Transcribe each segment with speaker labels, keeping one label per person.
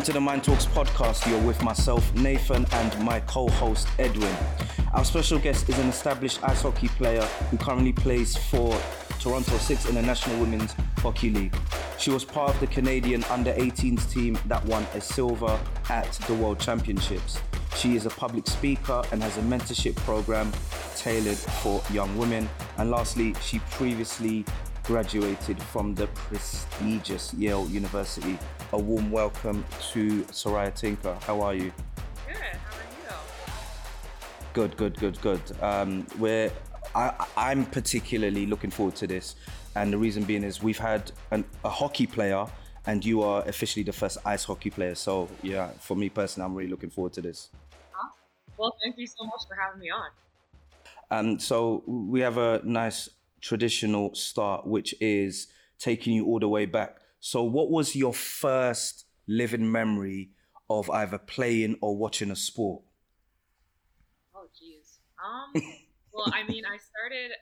Speaker 1: Welcome to the Mind Talks podcast. You're with myself, Nathan, and my co host, Edwin. Our special guest is an established ice hockey player who currently plays for Toronto Six in the National Women's Hockey League. She was part of the Canadian under 18s team that won a silver at the World Championships. She is a public speaker and has a mentorship program tailored for young women. And lastly, she previously graduated from the prestigious Yale University. A warm welcome to Saroya Tinker. How are you?
Speaker 2: Good. How are you?
Speaker 1: Good, good, good, good. Um, we're, I, I'm particularly looking forward to this, and the reason being is we've had an, a hockey player, and you are officially the first ice hockey player. So yeah, for me personally, I'm really looking forward to this.
Speaker 2: Well, thank you so much for having me on.
Speaker 1: Um, so we have a nice traditional start, which is taking you all the way back. So, what was your first living memory of either playing or watching a sport?
Speaker 2: Oh, geez. Um, well, I mean, I started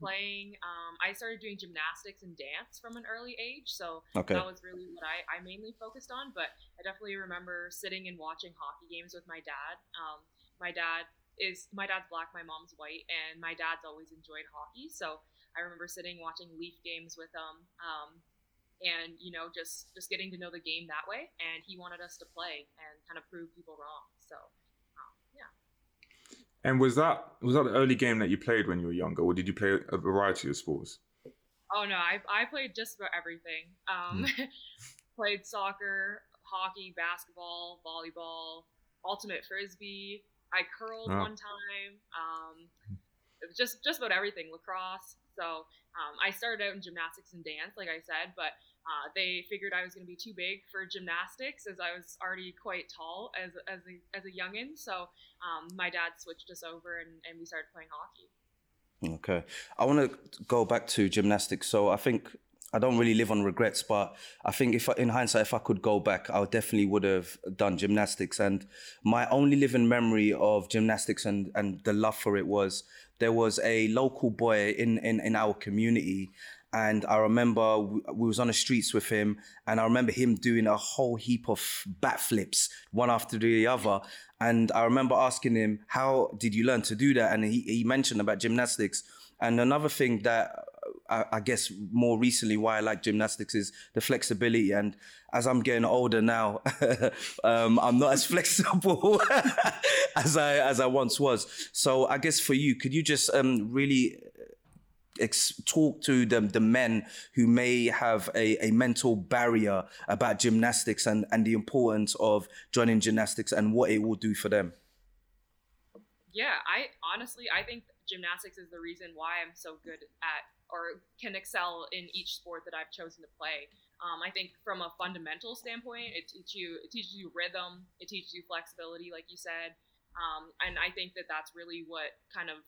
Speaker 2: playing, um, I started doing gymnastics and dance from an early age. So
Speaker 1: Okay.
Speaker 2: that was really what I, I mainly focused on. But I definitely remember sitting and watching hockey games with my dad. Um, my dad is, my dad's black, my mom's white, and my dad's always enjoyed hockey. So I remember sitting watching Leaf games with him. Um, and you know, just just getting to know the game that way, and he wanted us to play and kind of prove people wrong. So, um, yeah.
Speaker 3: And was that was that the early game that you played when you were younger, or did you play a variety of sports?
Speaker 2: Oh no, I I played just about everything. Um, played soccer, hockey, basketball, volleyball, ultimate frisbee. I curled
Speaker 3: Wow.
Speaker 2: one time. Um, it was just just about everything. Lacrosse. So um, I started out in gymnastics and dance, like I said, but uh, they figured I was going to be too big for gymnastics as I was already quite tall as as a as a youngin. So um, my dad switched us over and, and we started playing hockey.
Speaker 1: Okay. I want to go back to gymnastics. So, I think I don't really live on regrets, but I think if I, in hindsight, if I could go back, I definitely would have done gymnastics. And my only living memory of gymnastics and, and the love for it was there was a local boy in, in, in our community. And I remember we, was on the streets with him, and I remember him doing a whole heap of backflips, one after the other. And I remember asking him, "How did you learn to do that?" And he, he mentioned about gymnastics. And another thing that I, I guess more recently why I like gymnastics is the flexibility. And as I'm getting older now, um, I'm not as flexible as I as I once was. So I guess for you, could you just um, really ex- talk to the, the men who may have a, a mental barrier about gymnastics and, and the importance of joining gymnastics and what it will do for them?
Speaker 2: Yeah, I honestly I think gymnastics is the reason why I'm so good at or can excel in each sport that I've chosen to play. Um, I think from a fundamental standpoint, it teaches you it teaches you rhythm, it teaches you flexibility, like you said, um, and I think that that's really what kind of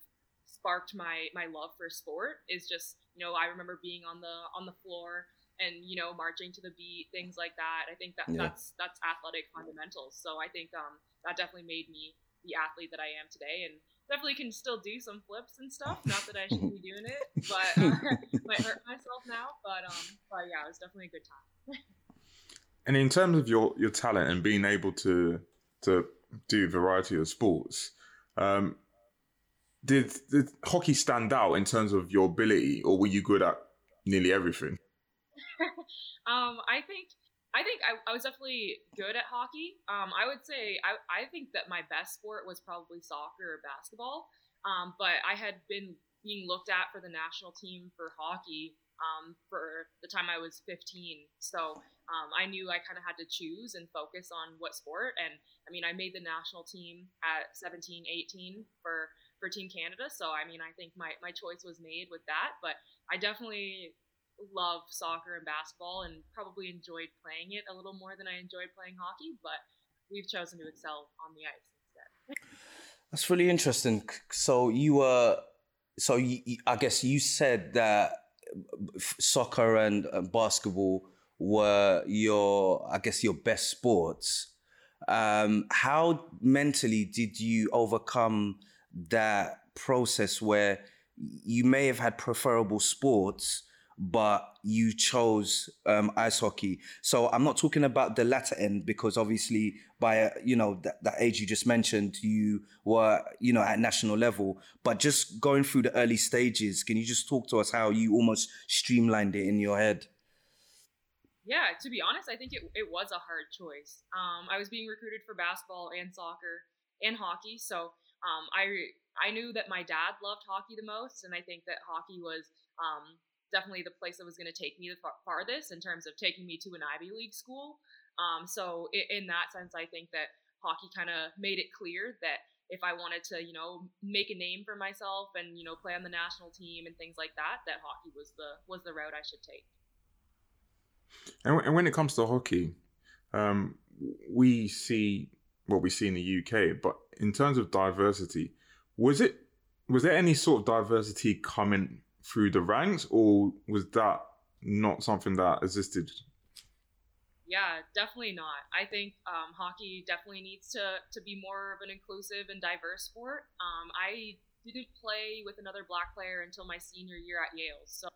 Speaker 2: sparked my my love for sport. Is just you know I remember being on the on the floor and you know marching to the beat, things like that. I think that
Speaker 1: Yeah.
Speaker 2: that's that's athletic fundamentals. So I think um, that definitely made me the athlete that I am today, and definitely can still do some flips and stuff. Not that I should be doing it, but uh, might hurt myself now. But um, but yeah, it was definitely a good time.
Speaker 3: And in terms of your your talent and being able to to do a variety of sports, um, did did hockey stand out in terms of your ability, or were you good at nearly everything?
Speaker 2: Um, I think I think I, I was definitely good at hockey. Um, I would say I, I think that my best sport was probably soccer or basketball. Um, but I had been being looked at for the national team for hockey um, for the time I was 15. So um, I knew I kind of had to choose and focus on what sport. And I mean, I made the national team at 17, 18 for for Team Canada. So I mean, I think my my choice was made with that. But I definitely love soccer and basketball and probably enjoyed playing it a little more than I enjoyed playing hockey, but we've chosen to excel on the ice instead.
Speaker 1: That's really interesting. So you were, so you, I guess you said that soccer and basketball were your, I guess, your best sports. Um, how mentally did you overcome that process where you may have had preferable sports, but you chose um, ice hockey. So I'm not talking about the latter end because obviously by uh, you know that, that age you just mentioned, you were you know at national level. But just going through the early stages, can you just talk to us how you almost streamlined it in your head?
Speaker 2: Yeah, to be honest, I think it, it was a hard choice. Um, I was being recruited for basketball and soccer and hockey, so um, I I knew that my dad loved hockey the most, and I think that hockey was um, definitely the place that was going to take me the far- farthest in terms of taking me to an Ivy League school. Um, so in, in that sense, I think that hockey kind of made it clear that if I wanted to, you know, make a name for myself and you know play on the national team and things like that, that hockey was the was the route I should take.
Speaker 3: And, and when it comes to hockey, um, we see what we see in the UK, but in terms of diversity, was it was there any sort of diversity coming through the ranks, or was that not something that existed?
Speaker 2: Yeah, definitely not. I think um, hockey definitely needs to to be more of an inclusive and diverse sport. Um, I didn't play with another black player until my senior year at Yale, so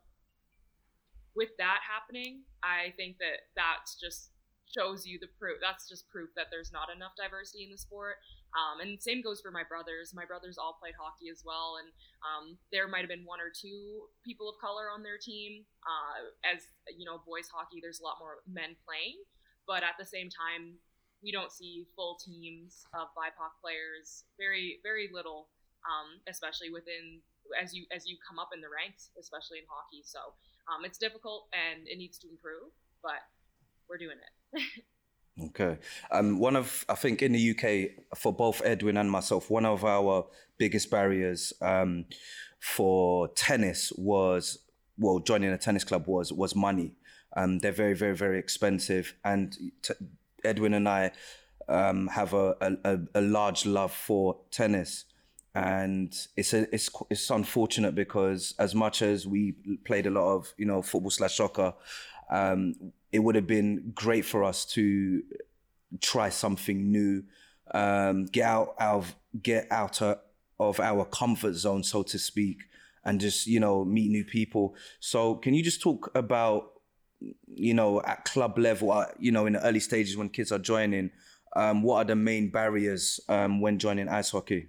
Speaker 2: with that happening, I think that that's just shows you the proof. That's just proof that there's not enough diversity in the sport. Um, and same goes for my brothers. My brothers all played hockey as well, and um, there might have been one or two people of color on their team. Uh, as you know, boys hockey, there's a lot more men playing, but at the same time, we don't see full teams of BIPOC players. Very, very little, um, especially within as you as you come up in the ranks, especially in hockey. So um, it's difficult and it needs to improve, but we're doing it.
Speaker 1: Okay. Um, one of, I think in the UK, for both Edwin and myself, one of our biggest barriers um, for tennis was, well, joining a tennis club was was money. Um, they're very, very, very expensive. And t- Edwin and I um, have a, a, a large love for tennis. And it's a, it's it's unfortunate because as much as we played a lot of you know football slash soccer, um, it would have been great for us to try something new, um, get out, of, get out of our comfort zone, so to speak, and just you know meet new people. So, can you just talk about you know at club level, uh, you know in the early stages when kids are joining, um, what are the main barriers um, when joining ice hockey?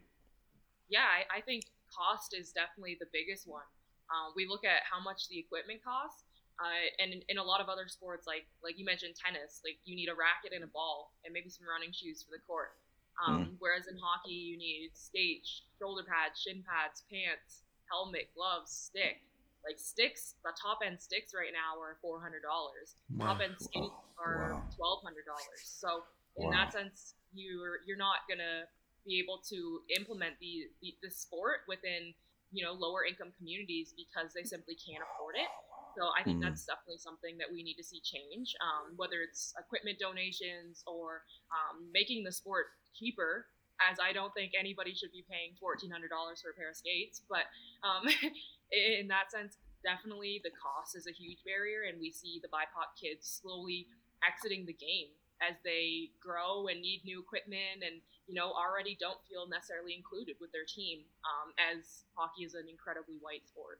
Speaker 2: Yeah, I, I, think cost is definitely the biggest one. Uh, we look at how much the equipment costs uh, and in, in, a lot of other sports, like like you mentioned tennis, like you need a racket and a ball and maybe some running shoes for the court. Um, mm. Whereas in hockey, you need skates, shoulder pads, shin pads, pants, helmet, gloves, stick. Like sticks, the top end sticks right now are four hundred dollars. Top end skates are wow. twelve hundred dollars. So in wow. that sense, you're you're not gonna be able to implement the, the the sport within you know lower income communities because they simply can't afford it so I think mm. that's definitely something that we need to see change, um, whether it's equipment donations or um, making the sport cheaper. As I don't think anybody should be paying fourteen hundred dollars for a pair of skates, but um, in that sense, definitely the cost is a huge barrier, and we see the BIPOC kids slowly exiting the game as they grow and need new equipment and you know already don't feel necessarily included with their team um, as hockey is an incredibly white sport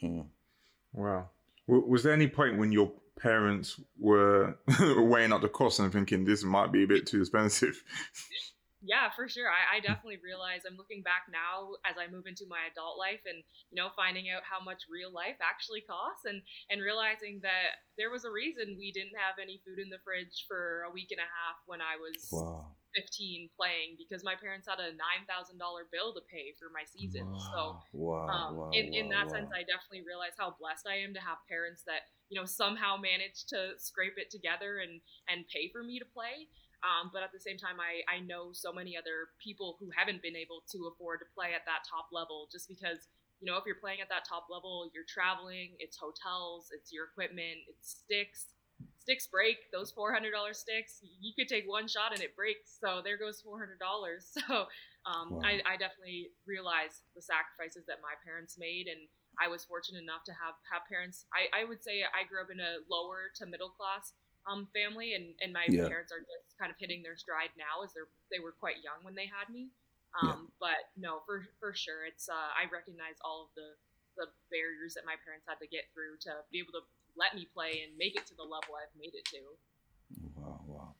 Speaker 3: hmm. wow was there any point when your parents were weighing up the cost and thinking this might be a bit too expensive?
Speaker 2: Yeah, for sure. I, I, definitely realize I'm looking back now as I move into my adult life and, you know, finding out how much real life actually costs and, and realizing that there was a reason we didn't have any food in the fridge for a week and a half when I was wow. 15 playing because my parents had a $9,000 bill to pay for my season. Wow. So, wow. Um, wow. in, in that sense, I definitely realize how blessed I am to have parents that, you know, somehow managed to scrape it together and, and pay for me to play. Um, but at the same time, I, I know so many other people who haven't been able to afford to play at that top level just because, you know, if you're playing at that top level, you're traveling, it's hotels, it's your equipment, it's sticks. Sticks break, those $400 sticks, you could take one shot and it breaks. So there goes $400. So um, wow. I, I definitely realize the sacrifices that my parents made. And I was fortunate enough to have, have parents. I, I would say I grew up in a lower to middle class um, family, and, and my yeah. parents are just kind of hitting their stride now, as they they were quite young when they had me. Um, yeah. But no, for for sure, it's uh, I recognize all of the the barriers that my parents had to get through to be able to let me play and make it to the level I've made it to.
Speaker 1: Wow, wow.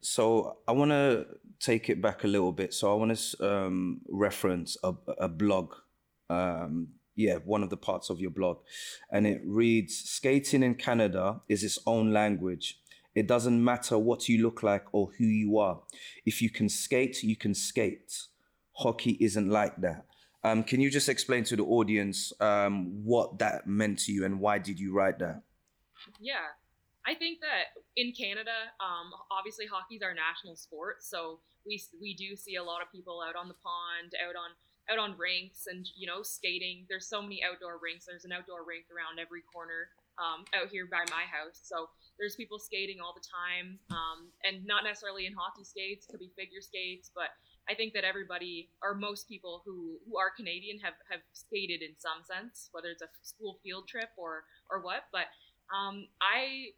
Speaker 1: So I want to take it back a little bit. So I want to um, reference a, a blog. Um, yeah, one of the parts of your blog. And it reads Skating in Canada is its own language. It doesn't matter what you look like or who you are. If you can skate, you can skate. Hockey isn't like that. Um, can you just explain to the audience um, what that meant to you and why did you write that?
Speaker 2: Yeah, I think that in Canada, um, obviously hockey's our national sport, so we we do see a lot of people out on the pond, out on out on rinks, and you know skating. There's so many outdoor rinks. There's an outdoor rink around every corner um, out here by my house. So there's people skating all the time, um, and not necessarily in hockey skates. Could be figure skates, but I think that everybody or most people who, who are Canadian have, have skated in some sense, whether it's a school field trip or or what. But um, I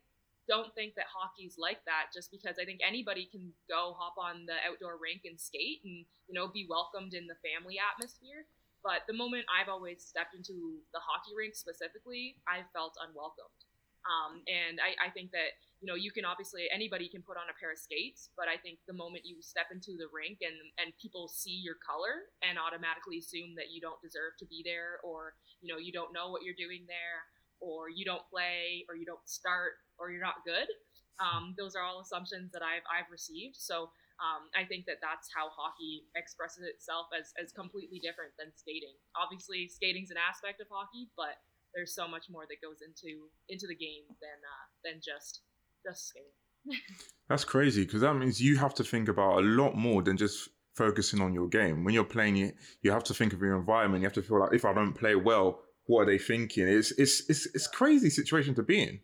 Speaker 2: don't think that hockey's like that just because I think anybody can go hop on the outdoor rink and skate and you know be welcomed in the family atmosphere. But the moment I've always stepped into the hockey rink specifically, I felt unwelcomed. Um, and I, I think that you know you can obviously anybody can put on a pair of skates, but I think the moment you step into the rink and and people see your color and automatically assume that you don't deserve to be there or you know you don't know what you're doing there or you don't play or you don't start or you're not good. Um, those are all assumptions that I've I've received. So um, I think that that's how hockey expresses itself as, as completely different than skating. Obviously, skating's an aspect of hockey, but there's so much more that goes into into the game than uh, than just just skating.
Speaker 3: that's crazy because that means you have to think about a lot more than just focusing on your game. When you're playing it, you have to think of your environment. You have to feel like if I don't play well, what are they thinking? It's it's it's it's crazy situation to be in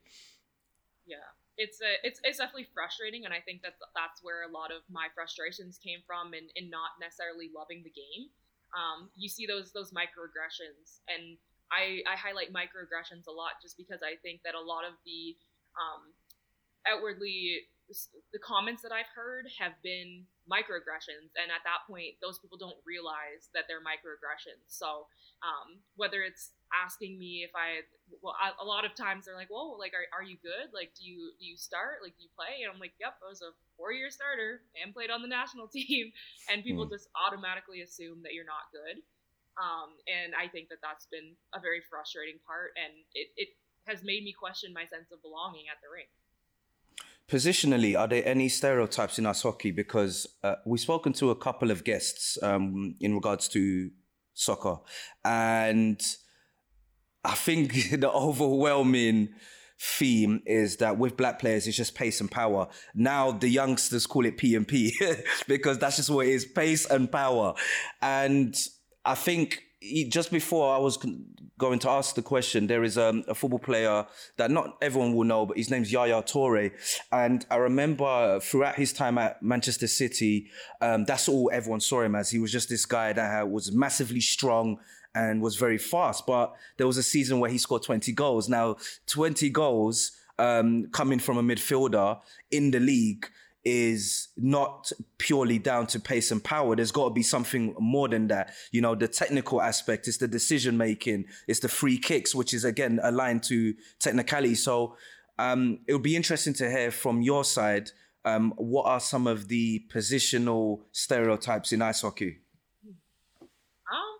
Speaker 3: Yeah,
Speaker 2: it's a, it's it's definitely frustrating, and I think that that's where a lot of my frustrations came from, in, in not necessarily loving the game. Um, you see those those microaggressions, and I I highlight microaggressions a lot just because I think that a lot of the um, outwardly the comments that I've heard have been microaggressions, and at that point, those people don't realize that they're microaggressions. So um, whether it's asking me if I, well, I, a lot of times they're like, "Well, like, are, are you good? Like, do you do you start? Like, do you play?" And I'm like, "Yep, I was a four-year starter and played on the national team." And people mm. just automatically assume that you're not good. Um, and I think that that's been a very frustrating part, and it, it has made me question my sense of belonging at the rink.
Speaker 1: Positionally, are there any stereotypes in ice hockey? Because uh, we've spoken to a couple of guests um, in regards to soccer, and I think the overwhelming theme is that with black players it's just pace and power. Now the youngsters call it P and P because that's just what it is, pace and power. And I think just before I was going to ask the question, there is um, a football player that not everyone will know, but his name's Yaya Toure. And I remember throughout his time at Manchester City, um, that's all everyone saw him as. He was just this guy that was massively strong and was very fast. But there was a season where he scored 20 goals. Now, 20 goals um, coming from a midfielder in the league is not purely down to pace and power. There's got to be something more than that. You know, the technical aspect, it's the decision making, it's the free kicks, which is again aligned to technicality. So um, it would be interesting to hear from your side. Um, what are some of the positional stereotypes in ice hockey?
Speaker 2: Um,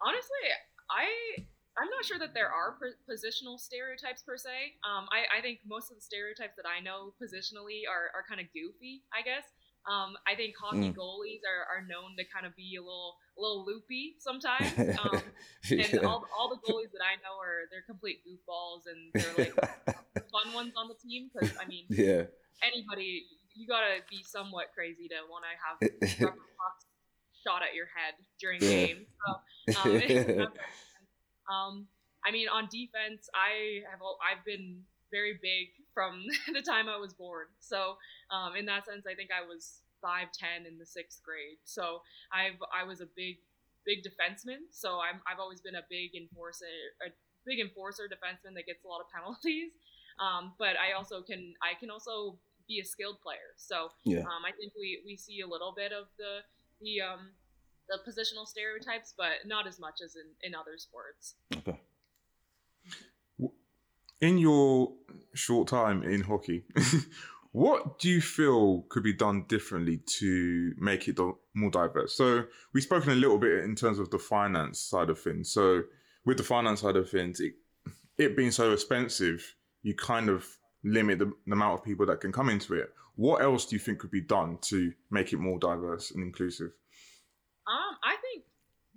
Speaker 2: honestly, I'm not sure that there are positional stereotypes per se. Um, I, I think most of the stereotypes that I know positionally are, are kind of goofy, I guess. Um, I think hockey mm. goalies are, are known to kind of be a little a little loopy sometimes. Um, and all, all the goalies that I know are they're complete goofballs and they're like the fun ones on the team because I mean yeah anybody you gotta be somewhat crazy to want to have rubber pucks shot at your head during yeah. games. So, um, I mean, on defense, I have I've been very big from the time I was born. So um, in that sense, I think I was five ten in the sixth grade. So I've I was a big big defenseman. So I'm I've always been a big enforcer a big enforcer defenseman that gets a lot of penalties. Um, but I also can I can also be a skilled player. So yeah. um, I think we, we see a little bit of the the um, the positional stereotypes, but not as much as in, in other sports.
Speaker 1: Okay.
Speaker 3: In your short time in hockey, what do you feel could be done differently to make it more diverse? So we've spoken a little bit in terms of the finance side of things. So with the finance side of things, it, it being so expensive, you kind of limit the, the amount of people that can come into it. What else do you think could be done to make it more diverse and inclusive?
Speaker 2: Um, I think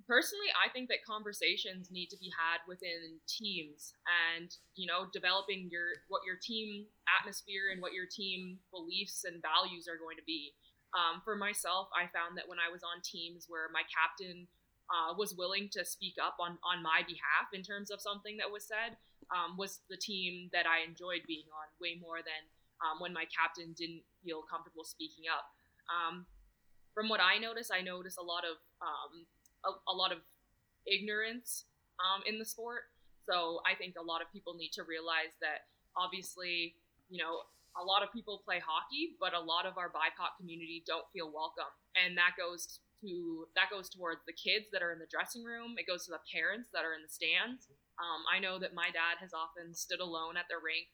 Speaker 2: personally, I think that conversations need to be had within teams, and you know, developing your what your team atmosphere and what your team beliefs and values are going to be. Um, for myself, I found that when I was on teams where my captain uh, was willing to speak up on on my behalf in terms of something that was said, um, was the team that I enjoyed being on way more than um, when my captain didn't feel comfortable speaking up. Um, from what I notice, I notice a lot of um, a, a, lot of ignorance um, in the sport. So I think a lot of people need to realize that obviously, you know, a lot of people play hockey, but a lot of our BIPOC community don't feel welcome, and that goes to that goes towards the kids that are in the dressing room. It goes to the parents that are in the stands. Um, I know that my dad has often stood alone at the rink,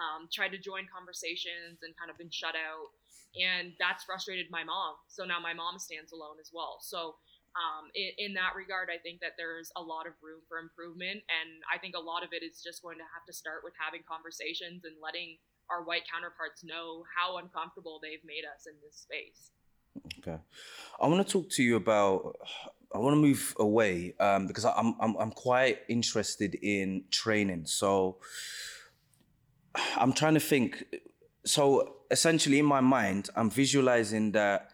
Speaker 2: um, tried to join conversations, and kind of been shut out. And that's frustrated my mom. So now my mom stands alone as well. So um, in, in, that regard, I think that there's a lot of room for improvement. And I think a lot of it is just going to have to start with having conversations and letting our white counterparts know how uncomfortable they've made us in this space.
Speaker 1: Okay, I want to talk to you about. I want to move away um, because I'm, I'm I'm quite interested in training. So I'm trying to think. So essentially, in my mind, I'm visualizing that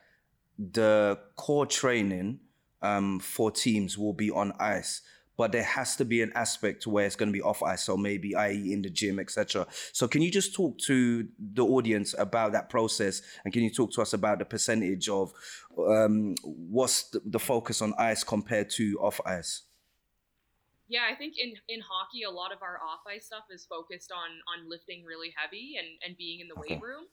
Speaker 1: the core training um, for teams will be on ice but there has to be an aspect where it's going to be off ice, so maybe i.e. in the gym, etc. So can you just talk to the audience about that process, and can you talk to us about the percentage of um, what's the, the focus on ice compared to off ice?
Speaker 2: Yeah, I think in, in hockey, a lot of our off ice stuff is focused on on lifting really heavy and, and being in the okay. weight room.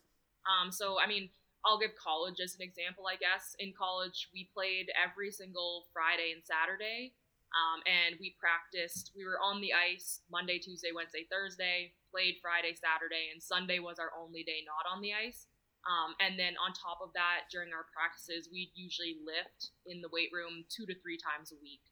Speaker 2: Um, so, I mean, I'll give college as an example, I guess. In college, we played every single Friday and Saturday. Um, and we practiced. We were on the ice Monday, Tuesday, Wednesday, Thursday, played Friday, Saturday, and Sunday was our only day not on the ice. Um, and then on top of that, during our practices, we'd usually lift in the weight room two to three times a week.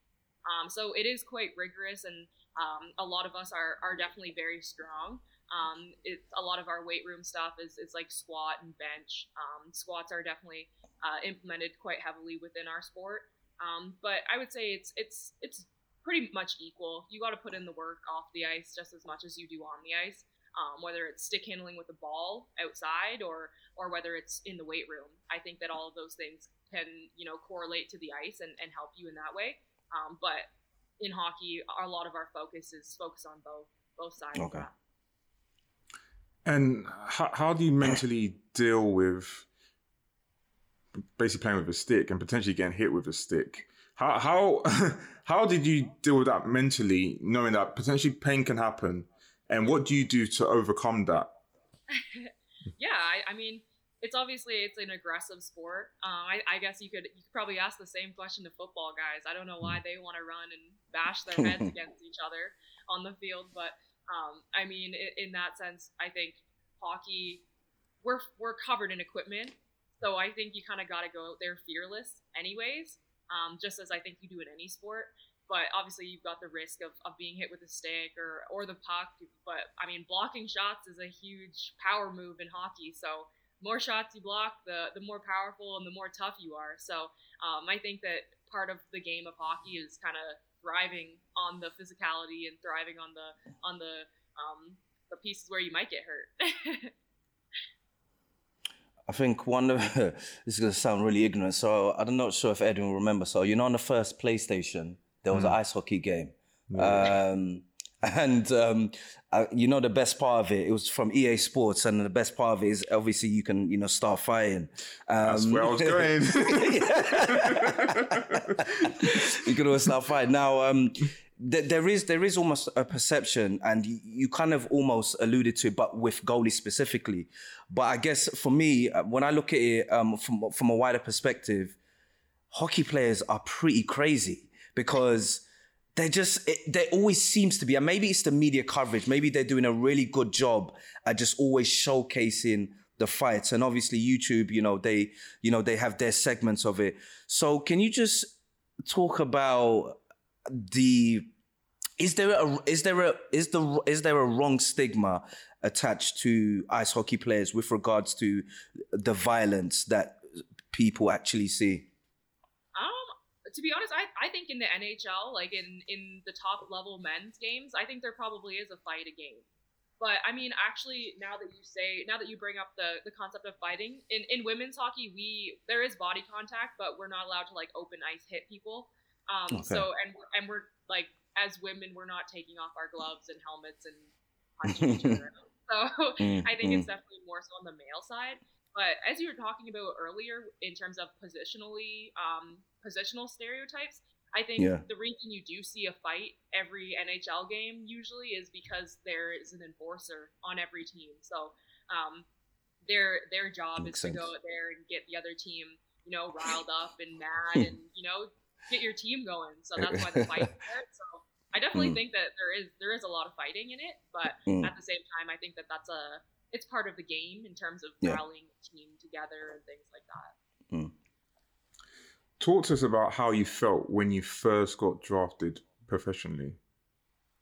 Speaker 2: Um, so it is quite rigorous, and um, a lot of us are, are definitely very strong. Um, it's a lot of our weight room stuff is, is like squat and bench. Um, squats are definitely uh, implemented quite heavily within our sport. Um, but I would say it's it's it's pretty much equal. You got to put in the work off the ice just as much as you do on the ice. Um, whether it's stick handling with a ball outside or or whether it's in the weight room. I think that all of those things can you know correlate to the ice and, and help you in that way. Um, but in hockey, a lot of our focus is focus on both both sides okay.
Speaker 3: And how, how do you mentally deal with basically playing with a stick and potentially getting hit with a stick. How how how did you deal with that mentally, knowing that potentially pain can happen, and what do you do to overcome that?
Speaker 2: yeah, I, I, mean, it's obviously it's an aggressive sport. Uh, I, I, guess you could you could probably ask the same question to football guys. I don't know why they want to run and bash their heads against each other on the field, but um, I mean, in, that sense, I think hockey we're we're covered in equipment so I think you kind of got to go out there fearless, anyways, um, just as I think you do in any sport. But obviously, you've got the risk of, of being hit with a stick or, or the puck. But I mean, blocking shots is a huge power move in hockey. So more shots you block, the the more powerful and the more tough you are. So um, I think that part of the game of hockey is kind of thriving on the physicality and thriving on the on the um, the pieces where you might get hurt.
Speaker 1: I think one of this is gonna sound really ignorant, so I'm not sure if Edwin will remember. So you know, on the first PlayStation, there was mm. an ice hockey game, um, and um, uh, you know the best part of it, it was from EA Sports, and the best part of it is obviously you can you know start fighting.
Speaker 3: Um, That's where I was going.
Speaker 1: you can always start fighting now. Um, there is there is almost a perception, and you, you, kind of almost alluded to it, but with goalies specifically. But I guess for me, uh, when I look at it um, from from a wider perspective, hockey players are pretty crazy because they just it, there always seems to be and maybe it's the media coverage maybe they're doing a really good job at just always showcasing the fights. And obviously youtube you know they you know they have their segments of it. So can you just talk about the is there a is there a is the is there a wrong stigma attached to ice hockey players with regards to the violence that people actually see
Speaker 2: to be honest, I, I think in the NHL, like in, in the top level men's games, I think there probably is a fight a game. But I mean, actually, now that you say, now that you bring up the, the concept of fighting, in, in women's hockey, we there is body contact, but we're not allowed to like open ice hit people. Um, okay. So and and we're like as women, we're not taking off our gloves and helmets and punching each other. So mm, I think mm. it's definitely more so on the male side. But as you were talking about earlier, in terms of positionally, um, positional stereotypes, I think yeah. the reason you do see a fight every NHL game usually is because there is an enforcer on every team. So um, their their job is sense. to go out there and get the other team, you know, riled up and mad, and you know, get your team going. So that's why the fight there. So I definitely mm. think that there is there is a lot of fighting in it, but mm. at the same time, I think that that's a it's part of the game in terms of yeah. rallying the team together and things like that. Mm.
Speaker 3: Talk to us about how you felt when you first got drafted professionally.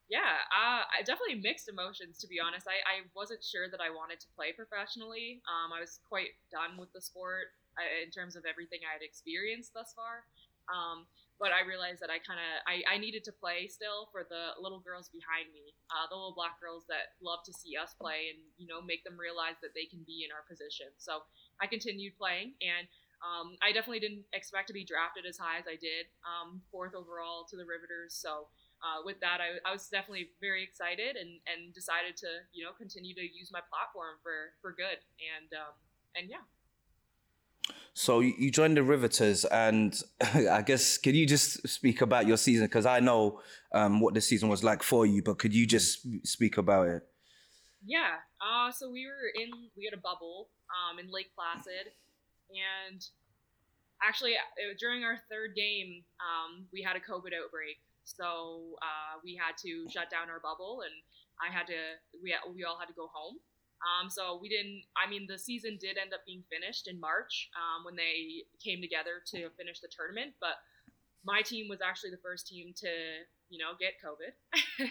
Speaker 2: Yeah, uh, I definitely mixed emotions to be honest. I, I wasn't sure that I wanted to play professionally. Um, I was quite done with the sport uh, in terms of everything I had experienced thus far. Um, but I realized that I kind of I, I needed to play still for the little girls behind me, uh, the little black girls that love to see us play and you know make them realize that they can be in our position. So I continued playing, and um, I definitely didn't expect to be drafted as high as I did, um, fourth overall to the Riveters. So. Uh, with that, I, I, was definitely very excited and, and decided to, you know, continue to use my platform for, for good. And, um, and yeah.
Speaker 1: So you joined the Riveters, and I guess can you just speak about your season? Because I know um, what the season was like for you, but could you just speak about it?
Speaker 2: Yeah. Uh, so we were in we had a bubble um, in Lake Placid, and actually uh, during our third game, um, we had a COVID outbreak. So uh, we had to shut down our bubble, and I had to we we all had to go home. Um, so we didn't. I mean, the season did end up being finished in March um, when they came together to finish the tournament. But my team was actually the first team to, you know, get COVID.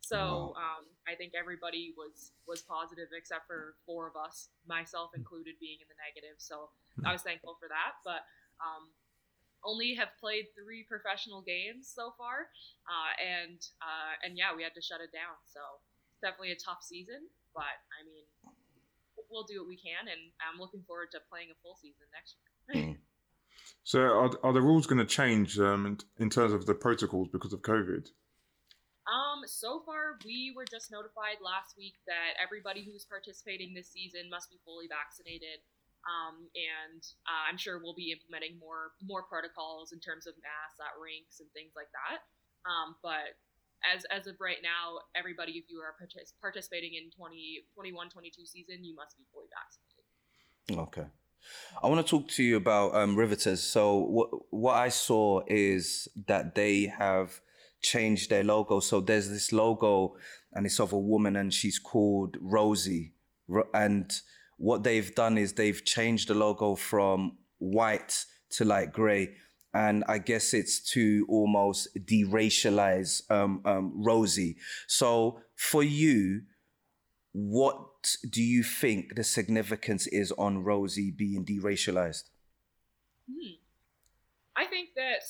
Speaker 2: so um, I think everybody was was positive except for four of us, myself included, being in the negative. So hmm. I was thankful for that. But um, only have played three professional games so far, uh, and uh, and yeah, we had to shut it down. So it's definitely a tough season. But I mean, we'll do what we can, and I'm looking forward to playing a full season next year. mm.
Speaker 3: So, are, are the rules going to change um, in, in terms of the protocols because of COVID?
Speaker 2: Um, so far, we were just notified last week that everybody who's participating this season must be fully vaccinated. Um, and uh, I'm sure we'll be implementing more more protocols in terms of masks at rinks and things like that. Um, but as as of right now, everybody, if you are partic- participating in 20, 21, 22 season, you must be fully vaccinated.
Speaker 1: Okay. I want to talk to you about um, Riveters. So what what I saw is that they have changed their logo. So there's this logo, and it's of a woman, and she's called Rosie. And what they've done is they've changed the logo from white to light gray and I guess it's to almost deracialize um, um, Rosie. So for you, what do you think the significance is on Rosie being deracialized?
Speaker 2: Hmm. I think that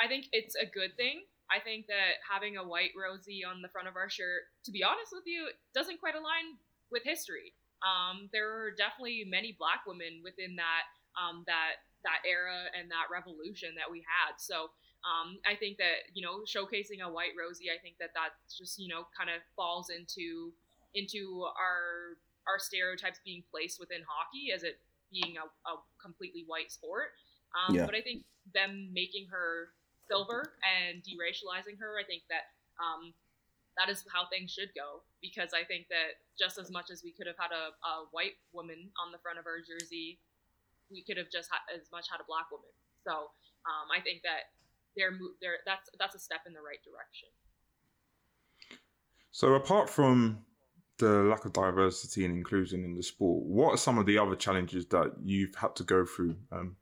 Speaker 2: I think it's a good thing. I think that having a white Rosie on the front of our shirt, to be honest with you, doesn't quite align with history. Um, there are definitely many black women within that um, that that era and that revolution that we had. So um, I think that you know showcasing a white Rosie, I think that that just you know kind of falls into into our our stereotypes being placed within hockey as it being a, a completely white sport. Um, yeah. But I think them making her silver and deracializing her, I think that um, that is how things should go because I think that just as much as we could have had a, a white woman on the front of our jersey we could have just had, as much had a black woman. So um, I think that they're, they're that's that's a step in the right direction.
Speaker 3: So apart from the lack of diversity and inclusion in the sport, what are some of the other challenges that you've had to go through um,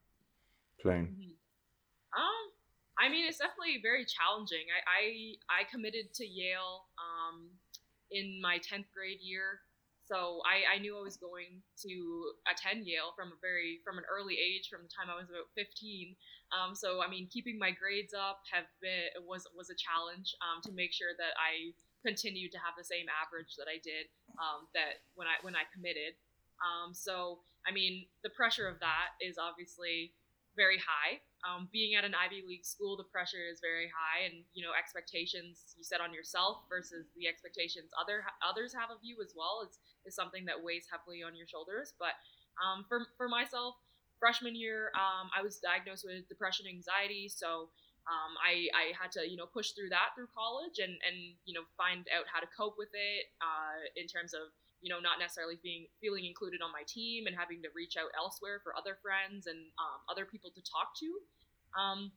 Speaker 3: playing?
Speaker 2: Mm-hmm. Um, I mean, it's definitely very challenging. I I, I committed to Yale um, in my tenth grade year, so I, I knew I was going to attend Yale from a very from an early age, from the time I was about 15. Um, so I mean, keeping my grades up have been was was a challenge um, to make sure that I continued to have the same average that I did um, that when I when I committed. Um, so I mean, the pressure of that is obviously very high. Um, being at an Ivy League school, the pressure is very high, and you know expectations you set on yourself versus the expectations other others have of you as well is is something that weighs heavily on your shoulders. But um, for for myself, freshman year, um, I was diagnosed with depression, anxiety, so um, I I had to you know push through that through college and and you know find out how to cope with it uh, in terms of you know, not necessarily being feeling included on my team and having to reach out elsewhere for other friends and um, other people to talk to. Um,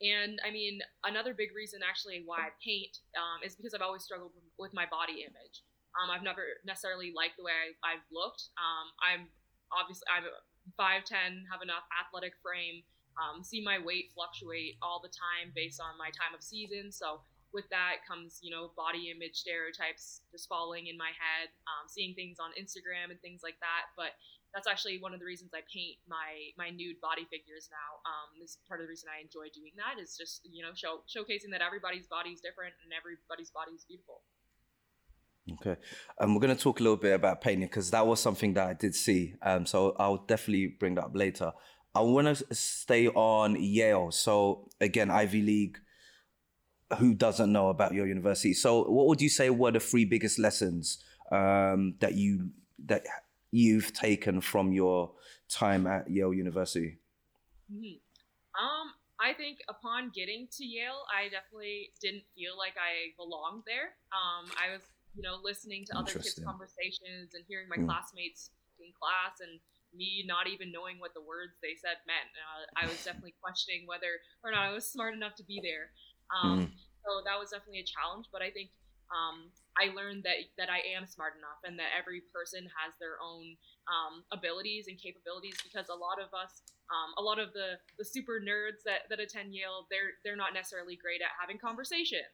Speaker 2: and I mean, another big reason actually why I paint um, is because I've always struggled with my body image. Um, I've never necessarily liked the way I, have looked. Um, I'm obviously I'm 5'10, have enough athletic frame, um, see my weight fluctuate all the time based on my time of season. So with that comes, you know, body image stereotypes just falling in my head, um, seeing things on Instagram and things like that. But that's actually one of the reasons I paint my my nude body figures now. Um, this is part of the reason I enjoy doing that is just you know show showcasing that everybody's body is different and everybody's body is beautiful.
Speaker 1: Okay, um, we're going to talk a little bit about painting because that was something that I did see. Um, so I'll definitely bring that up later. I want to stay on Yale. So again, Ivy League who doesn't know about your university. So, what would you say were the three biggest lessons um, that you that you've taken from your time at Yale University?
Speaker 2: Mm-hmm. Um, I think upon getting to Yale, I definitely didn't feel like I belonged there. Um, I was, you know, listening to other kids' conversations and hearing my mm. classmates in class and me not even knowing what the words they said meant. Uh, I was definitely questioning whether or not I was smart enough to be there. Um, mm. So that was definitely a challenge, but I think um, I learned that that I am smart enough and that every person has their own um, abilities and capabilities because a lot of us, um, a lot of the the super nerds that, that attend Yale, they're they're not necessarily great at having conversation.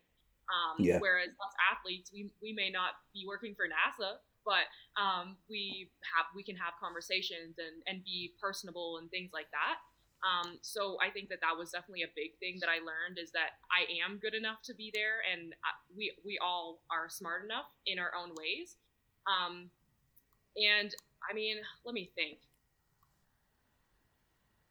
Speaker 2: Um, yeah. Whereas us athletes, we we may not be working for NASA, but um, we have we can have conversations and and be personable and things like that. Um, so I think that that was definitely a big thing that I learned is that I am good enough to be there, and we we all are smart enough in our own ways. Um, and I mean, let me think.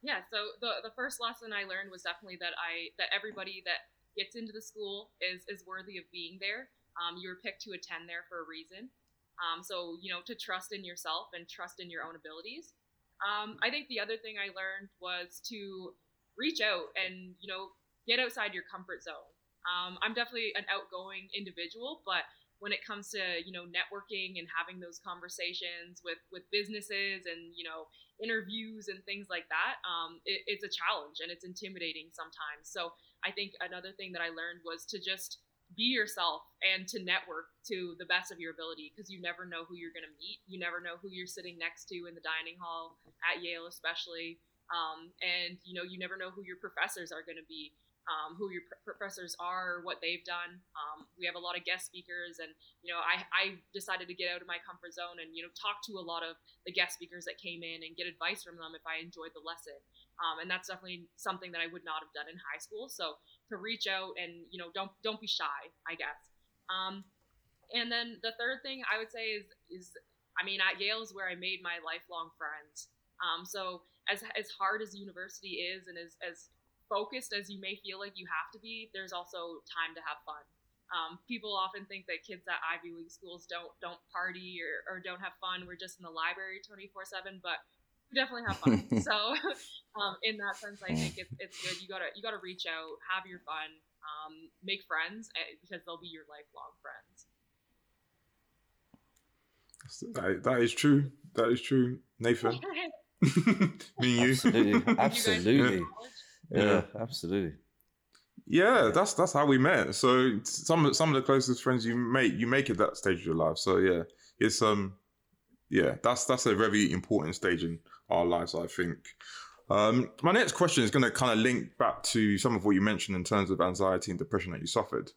Speaker 2: Yeah, so the the first lesson I learned was definitely that I that everybody that gets into the school is is worthy of being there. Um, you were picked to attend there for a reason. Um, so you know to trust in yourself and trust in your own abilities. Um, I think the other thing I learned was to reach out and you know get outside your comfort zone. Um, I'm definitely an outgoing individual, but when it comes to you know networking and having those conversations with with businesses and you know interviews and things like that, um, it, it's a challenge and it's intimidating sometimes. So I think another thing that I learned was to just be yourself and to network to the best of your ability because you never know who you're going to meet. You never know who you're sitting next to in the dining hall at Yale, especially. Um, and you know, you never know who your professors are going to be, um, who your pr- professors are, what they've done. Um, we have a lot of guest speakers, and you know, I, I decided to get out of my comfort zone and you know talk to a lot of the guest speakers that came in and get advice from them if I enjoyed the lesson. Um, and that's definitely something that I would not have done in high school. So to reach out and you know don't don't be shy, I guess. Um, and then the third thing I would say is is I mean at Yale is where I made my lifelong friends. Um, so as as hard as university is and as as focused as you may feel like you have to be, there's also time to have fun. Um, people often think that kids at Ivy League schools don't don't party or, or don't have fun. We're just in the library 24 seven, but definitely have fun. so, um, in that sense, I think it's, it's good. You gotta you gotta reach out, have your fun, um, make friends eh, because they'll be your lifelong friends.
Speaker 3: That, that is true. That is true, Nathan.
Speaker 1: Me and you. Absolutely, absolutely. Yeah, yeah absolutely.
Speaker 3: Yeah, that's that's how we met. So some some of the closest friends you make you make at that stage of your life. So yeah, it's um yeah, that's that's a very important stage in our lives, I think. Um, my next question is going to kind of link back to some of what you mentioned in terms of anxiety and depression that you suffered.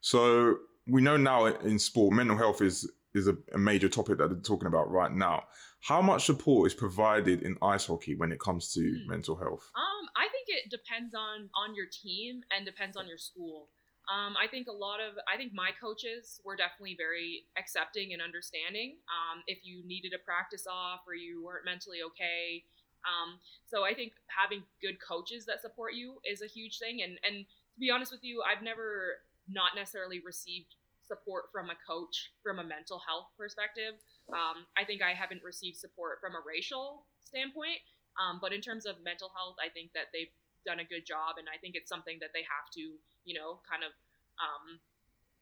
Speaker 3: So we know now in sport, mental health is is a, a major topic that they're talking about right now. How much support is provided in ice hockey when it comes to mm. mental health?
Speaker 2: Um, I think it depends on on your team and depends on your school. Um, I think a lot of, I think my coaches were definitely very accepting and understanding. Um, if you needed a practice off or you weren't mentally okay, um, so I think having good coaches that support you is a huge thing. And and to be honest with you, I've never not necessarily received support from a coach from a mental health perspective. Um, I think I haven't received support from a racial standpoint. Um, but in terms of mental health, I think that they've done a good job, and I think it's something that they have to you know, kind of um,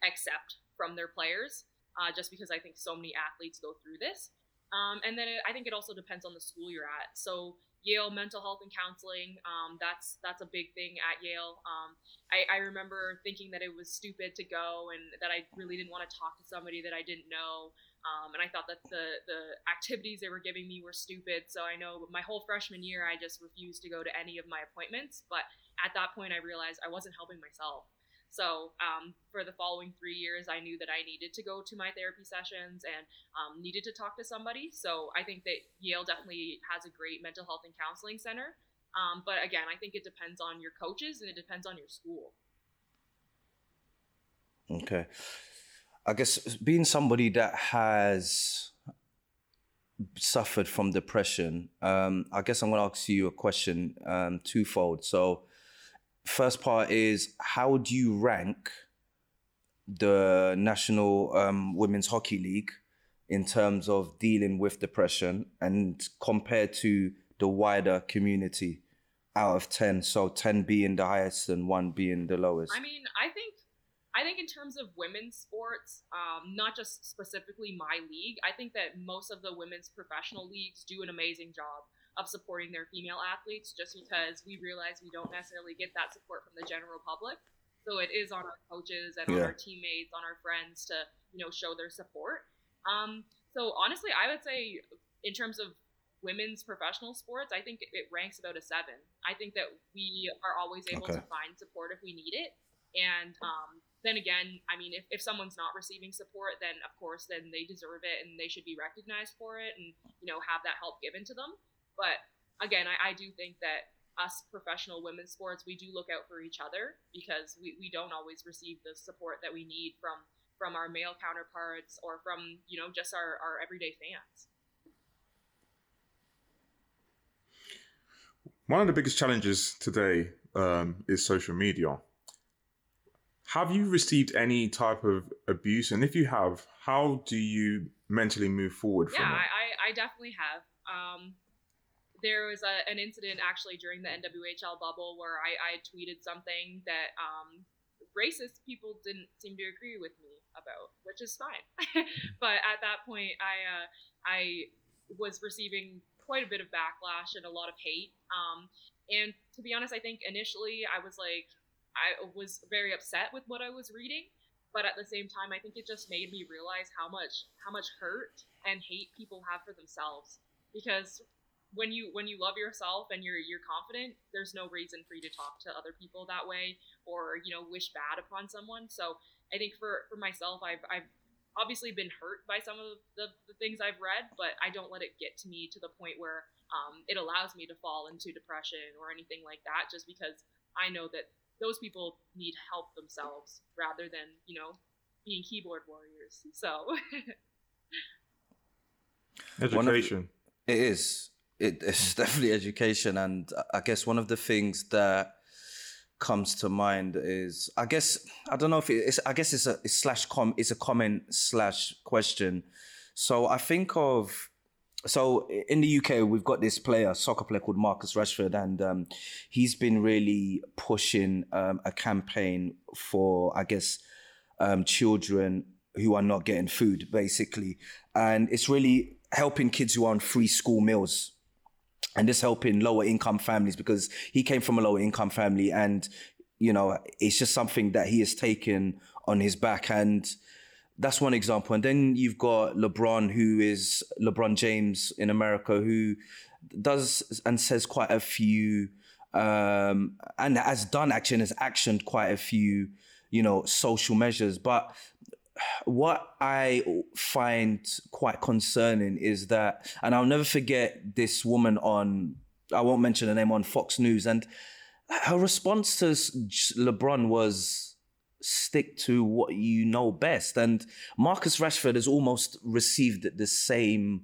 Speaker 2: accept from their players, uh, just because I think so many athletes go through this. Um, and then it, I think it also depends on the school you're at. So Yale mental health and counseling, um, that's that's a big thing at Yale. Um, I, I, remember thinking that it was stupid to go and that I really didn't want to talk to somebody that I didn't know. Um, and I thought that the the activities they were giving me were stupid. So I know my whole freshman year I just refused to go to any of my appointments. But at that point, I realized I wasn't helping myself. So um, for the following three years, I knew that I needed to go to my therapy sessions and um, needed to talk to somebody. So I think that Yale definitely has a great mental health and counseling center. Um, but again, I think it depends on your coaches and it depends on your school.
Speaker 1: Okay. I guess being somebody that has suffered from depression, um, I guess I'm going to ask you a question um, twofold. So, first part is how do you rank the National um, Women's Hockey League in terms of dealing with depression and compared to the wider community out of 10 so 10 being the highest and 1 being the lowest.
Speaker 2: I mean i think i think in terms of women's sports um, not just specifically my league i think that most of the women's professional leagues do an amazing job of supporting their female athletes just because we realize we don't necessarily get that support from the general public. So it is on our coaches and yeah. on our teammates, on our friends to, you know, show their support. Um, so honestly, I would say in terms of women's professional sports, I think it ranks about a seven. I think that we are always able okay. to find support if we need it. And um, then again, I mean, if, if someone's not receiving support, then of course, then they deserve it and they should be recognized for it and, you know, have that help given to them. But again, I, I do think that us professional women's sports, we do look out for each other because we, we don't always receive the support that we need from from our male counterparts or from you know just our, our everyday fans.
Speaker 3: One of the biggest challenges today um, is social media. Have you received any type of abuse? And if you have, how do you mentally move forward
Speaker 2: yeah, from it? I, I definitely have. Um, there was a, an incident actually during the NWHL bubble where I, I tweeted something that um, racist people didn't seem to agree with me about, which is fine. but at that point, I uh, I was receiving quite a bit of backlash and a lot of hate. Um, and to be honest, I think initially I was like I was very upset with what I was reading. But at the same time, I think it just made me realize how much how much hurt and hate people have for themselves because when you when you love yourself and you're you're confident, there's no reason for you to talk to other people that way or you know wish bad upon someone. So I think for for myself, I've I've obviously been hurt by some of the, the things I've read, but I don't let it get to me to the point where um, it allows me to fall into depression or anything like that. Just because I know that those people need help themselves rather than you know being keyboard warriors. So
Speaker 3: education.
Speaker 1: It is it, it's definitely education, and I guess one of the things that comes to mind is I guess I don't know if it's I guess it's a it's slash com it's a comment slash question. So I think of so in the UK we've got this player soccer player called Marcus Rashford. And um, he's been really pushing um, a campaign for I guess um, children who are not getting food basically. And it's really helping kids who are on free school meals and this helping lower income families because he came from a lower income family and you know it's just something that he has taken on his back. And that's one example. And then you've got lebron who is lebron james in america who does and says quite a few um and has done and has actioned quite a few you know social measures. But what I find quite concerning is that, and I'll never forget this woman on, I won't mention her name on Fox News, and her response to LeBron was stick to what you know best. And Marcus Rashford has almost received the same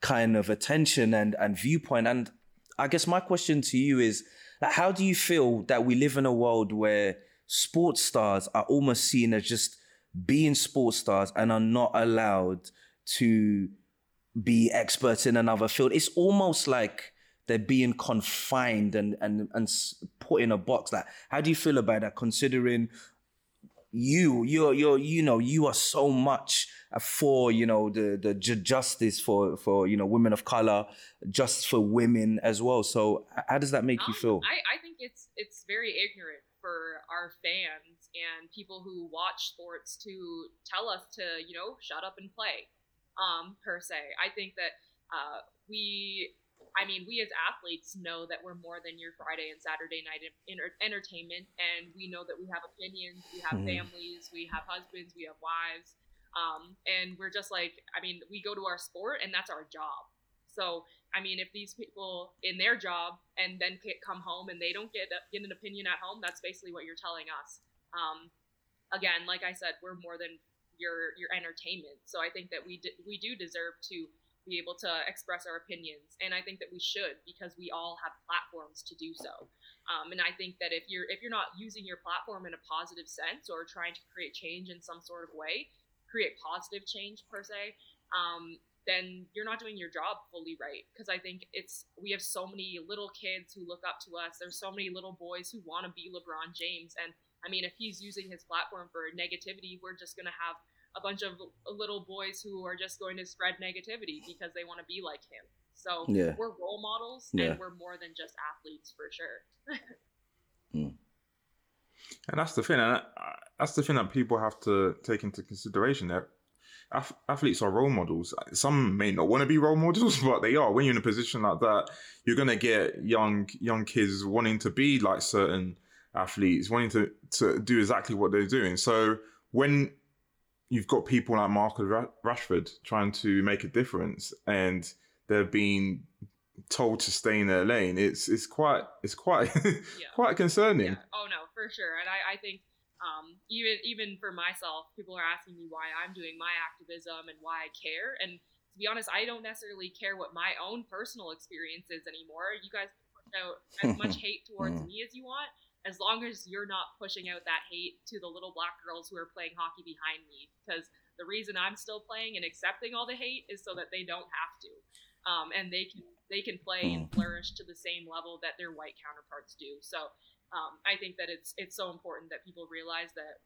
Speaker 1: kind of attention and, and viewpoint. And I guess my question to you is, how do you feel that we live in a world where sports stars are almost seen as just being sports stars and are not allowed to be experts in another field. It's almost like they're being confined and and and put in a box. Like, how do you feel about that? Considering you, you're you're you know you are so much for you know the the justice for for you know women of color, just for women as well. So how does that make um, you feel?
Speaker 2: I I think it's it's very ignorant for our fans and people who watch sports to tell us to, you know, shut up and play, um, per se. I think that uh, we, I mean, we as athletes know that we're more than your Friday and Saturday night entertainment, and we know that we have opinions, we have mm-hmm. families, we have husbands, we have wives. Um, and we're just like, I mean, we go to our sport and that's our job. So I mean, if these people in their job and then come home and they don't get get an opinion at home, that's basically what you're telling us. Um, again, like I said, we're more than your your entertainment. So I think that we d- we do deserve to be able to express our opinions, and I think that we should because we all have platforms to do so. Um, and I think that if you're if you're not using your platform in a positive sense or trying to create change in some sort of way, create positive change per se, um, then you're not doing your job fully right. Because I think it's we have so many little kids who look up to us. There's so many little boys who want to be LeBron James, and I mean, if he's using his platform for negativity, we're just gonna have a bunch of little boys who are just going to spread negativity because they want to be like him. So yeah. we're role models, yeah. and we're more than just athletes for sure.
Speaker 3: mm. And that's the thing, and that's the thing that people have to take into consideration. That athletes are role models. Some may not want to be role models, but they are. When you're in a position like that, you're gonna get young young kids wanting to be like certain athletes, wanting to to do exactly what they're doing. So when you've got people like Marcus Rashford trying to make a difference, and they're being told to stay in their lane, it's it's quite it's quite yeah. quite concerning. Yeah.
Speaker 2: Oh no, for sure. And I, I think um, even even for myself, people are asking me why I'm doing my activism and why I care. And to be honest, I don't necessarily care what my own personal experience is anymore. You guys can push out as much hate towards mm. me as you want, as long as you're not pushing out that hate to the little black girls who are playing hockey behind me. Because the reason I'm still playing and accepting all the hate is so that they don't have to, um, and they can they can play and mm. flourish to the same level that their white counterparts do. So um, I think that it's it's so important that people realize that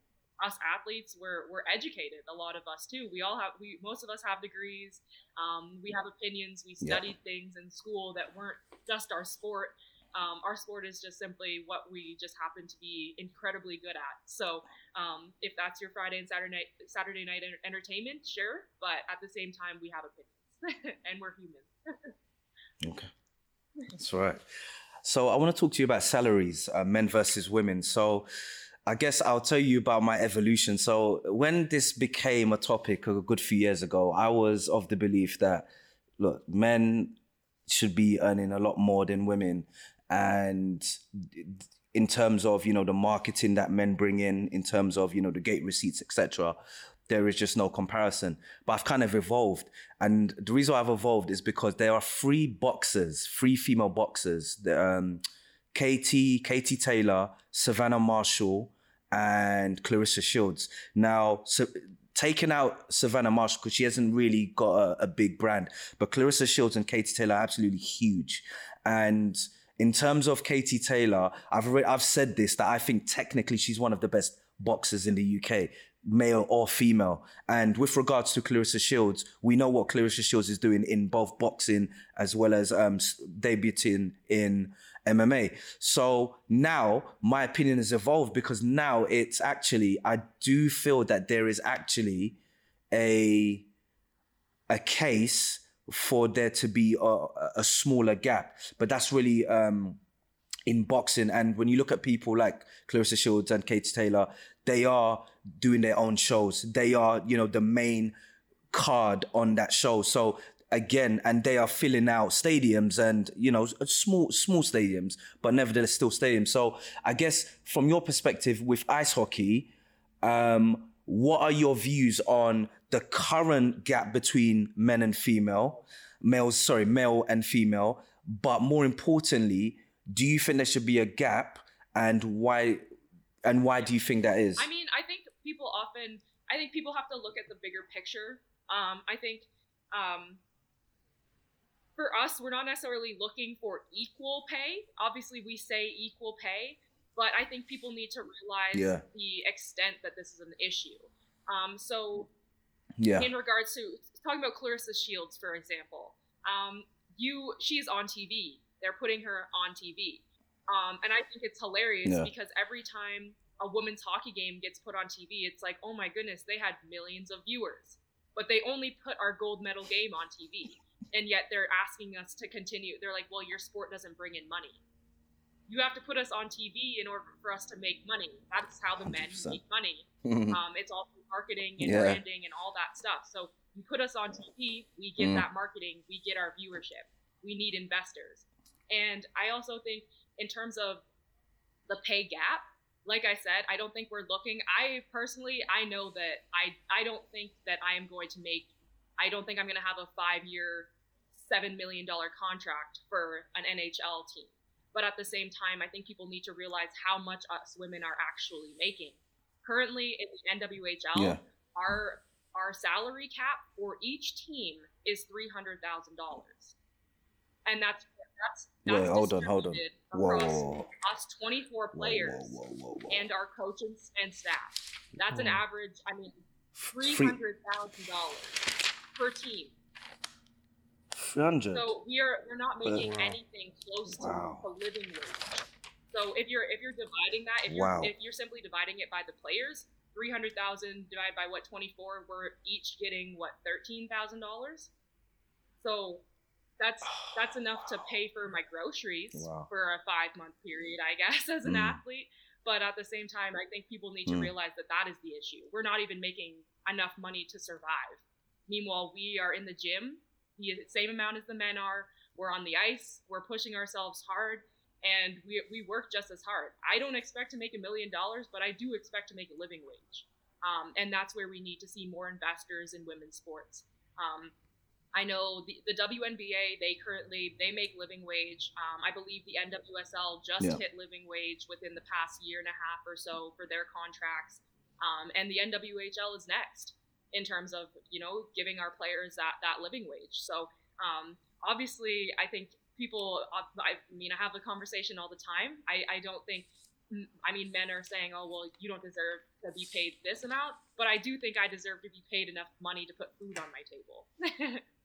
Speaker 2: us athletes we're we're educated a lot of us too. We all have we most of us have degrees. Um, we have opinions. We studied yeah. things in school that weren't just our sport. Um, our sport is just simply what we just happen to be incredibly good at. So um, if that's your friday and saturday night saturday night entertainment sure but at the same time we have opinions and we're human.
Speaker 1: Okay. That's right so I want to talk to you about salaries, uh, men versus women. So I guess I'll tell you about my evolution. So when this became a topic a good few years ago, I was of the belief that look, men should be earning a lot more than women, and in terms of you know the marketing that men bring in, in terms of you know the gate receipts, etc there is just no comparison. But I've kind of evolved. And the reason I've evolved is because there are three boxers, three female boxers. Um, Katie, Katie Taylor, Savannah Marshall, and Claressa Shields. Now, so, taking out Savannah Marshall because she hasn't really got a, a, big brand, but Claressa Shields and Katie Taylor are absolutely huge. And in terms of Katie Taylor, I've re- I've said this that I think technically she's one of the best boxers in the UK male or female. And with regards to Claressa Shields, we know what Claressa Shields is doing in both boxing as well as um, debuting in MMA. So now my opinion has evolved because now it's actually I do feel that there is actually a a case for there to be a, a smaller gap, but that's really um, in boxing. And when you look at people like Claressa Shields and Katie Taylor, they are doing their own shows. They are, you know, the main card on that show. So again, and they are filling out stadiums and you know small small stadiums, but nevertheless still stadiums. So I guess from your perspective with ice hockey, um, what are your views on the current gap between men and female, males, sorry, male and female, but more importantly, do you think there should be a gap and why and why do you think that is?
Speaker 2: I mean, I think people often I think people have to look at the bigger picture. Um, I think um, for us, we're not necessarily looking for equal pay. Obviously, we say equal pay, but I think people need to realize yeah. the extent that this is an issue. Um, so, yeah. in regards to talking about Claressa Shields, for example, um, you she's on TV. They're putting her on TV, um, and I think it's hilarious yeah. because every time a women's hockey game gets put on TV, it's like, oh my goodness, they had millions of viewers, but they only put our gold medal game on TV and yet they're asking us to continue. They're like, well, your sport doesn't bring in money. You have to put us on TV in order for us to make money. That's how the men 100%. make money. um, it's all through marketing and yeah. branding and all that stuff. So you put us on TV, we get mm. that marketing, we get our viewership. We need investors. And I also think in terms of the pay gap, like I said, I don't think we're looking. I personally, I know that I I don't think that I am going to make. I don't think I'm going to have a five year seven million dollar contract for an NHL team. But at the same time, I think people need to realize how much us women are actually making. Currently in the NWHL, yeah. our our salary cap for each team is three hundred thousand dollars, and that's that's, that's
Speaker 1: Wait, hold on, hold on.
Speaker 2: Whoa, whoa, us twenty four players whoa, whoa, and our coaches and staff. That's an average. I mean, three hundred thousand dollars per team.
Speaker 1: 300.
Speaker 2: So we're we're not making uh, anything close to wow. a living wage. So if you're if you're dividing that, if you're wow. if you're simply dividing it by the players, three hundred thousand divided by what twenty four, we're each getting what thirteen thousand dollars. So that's that's enough to pay for my groceries wow. for a five month period, I guess, as an mm. athlete. But at the same time, I think people need to mm. realize that that is the issue. We're not even making enough money to survive. Meanwhile, we are in the gym the same amount as the men are. We're on the ice. We're pushing ourselves hard, and we we work just as hard. I don't expect to make a million dollars, but I do expect to make a living wage. Um, and that's where we need to see more investors in women's sports. Um, I know the, the WNBA they currently they make living wage. Um, I believe the NWSL just yeah. hit living wage within the past year and a half or so for their contracts, um, and the NWHL is next in terms of you know giving our players that that living wage. So um, obviously, I think people. Uh, I mean, I have the conversation all the time. I, I don't think. I mean, men are saying, "Oh, well, you don't deserve to be paid this amount," but I do think I deserve to be paid enough money to put food on my table.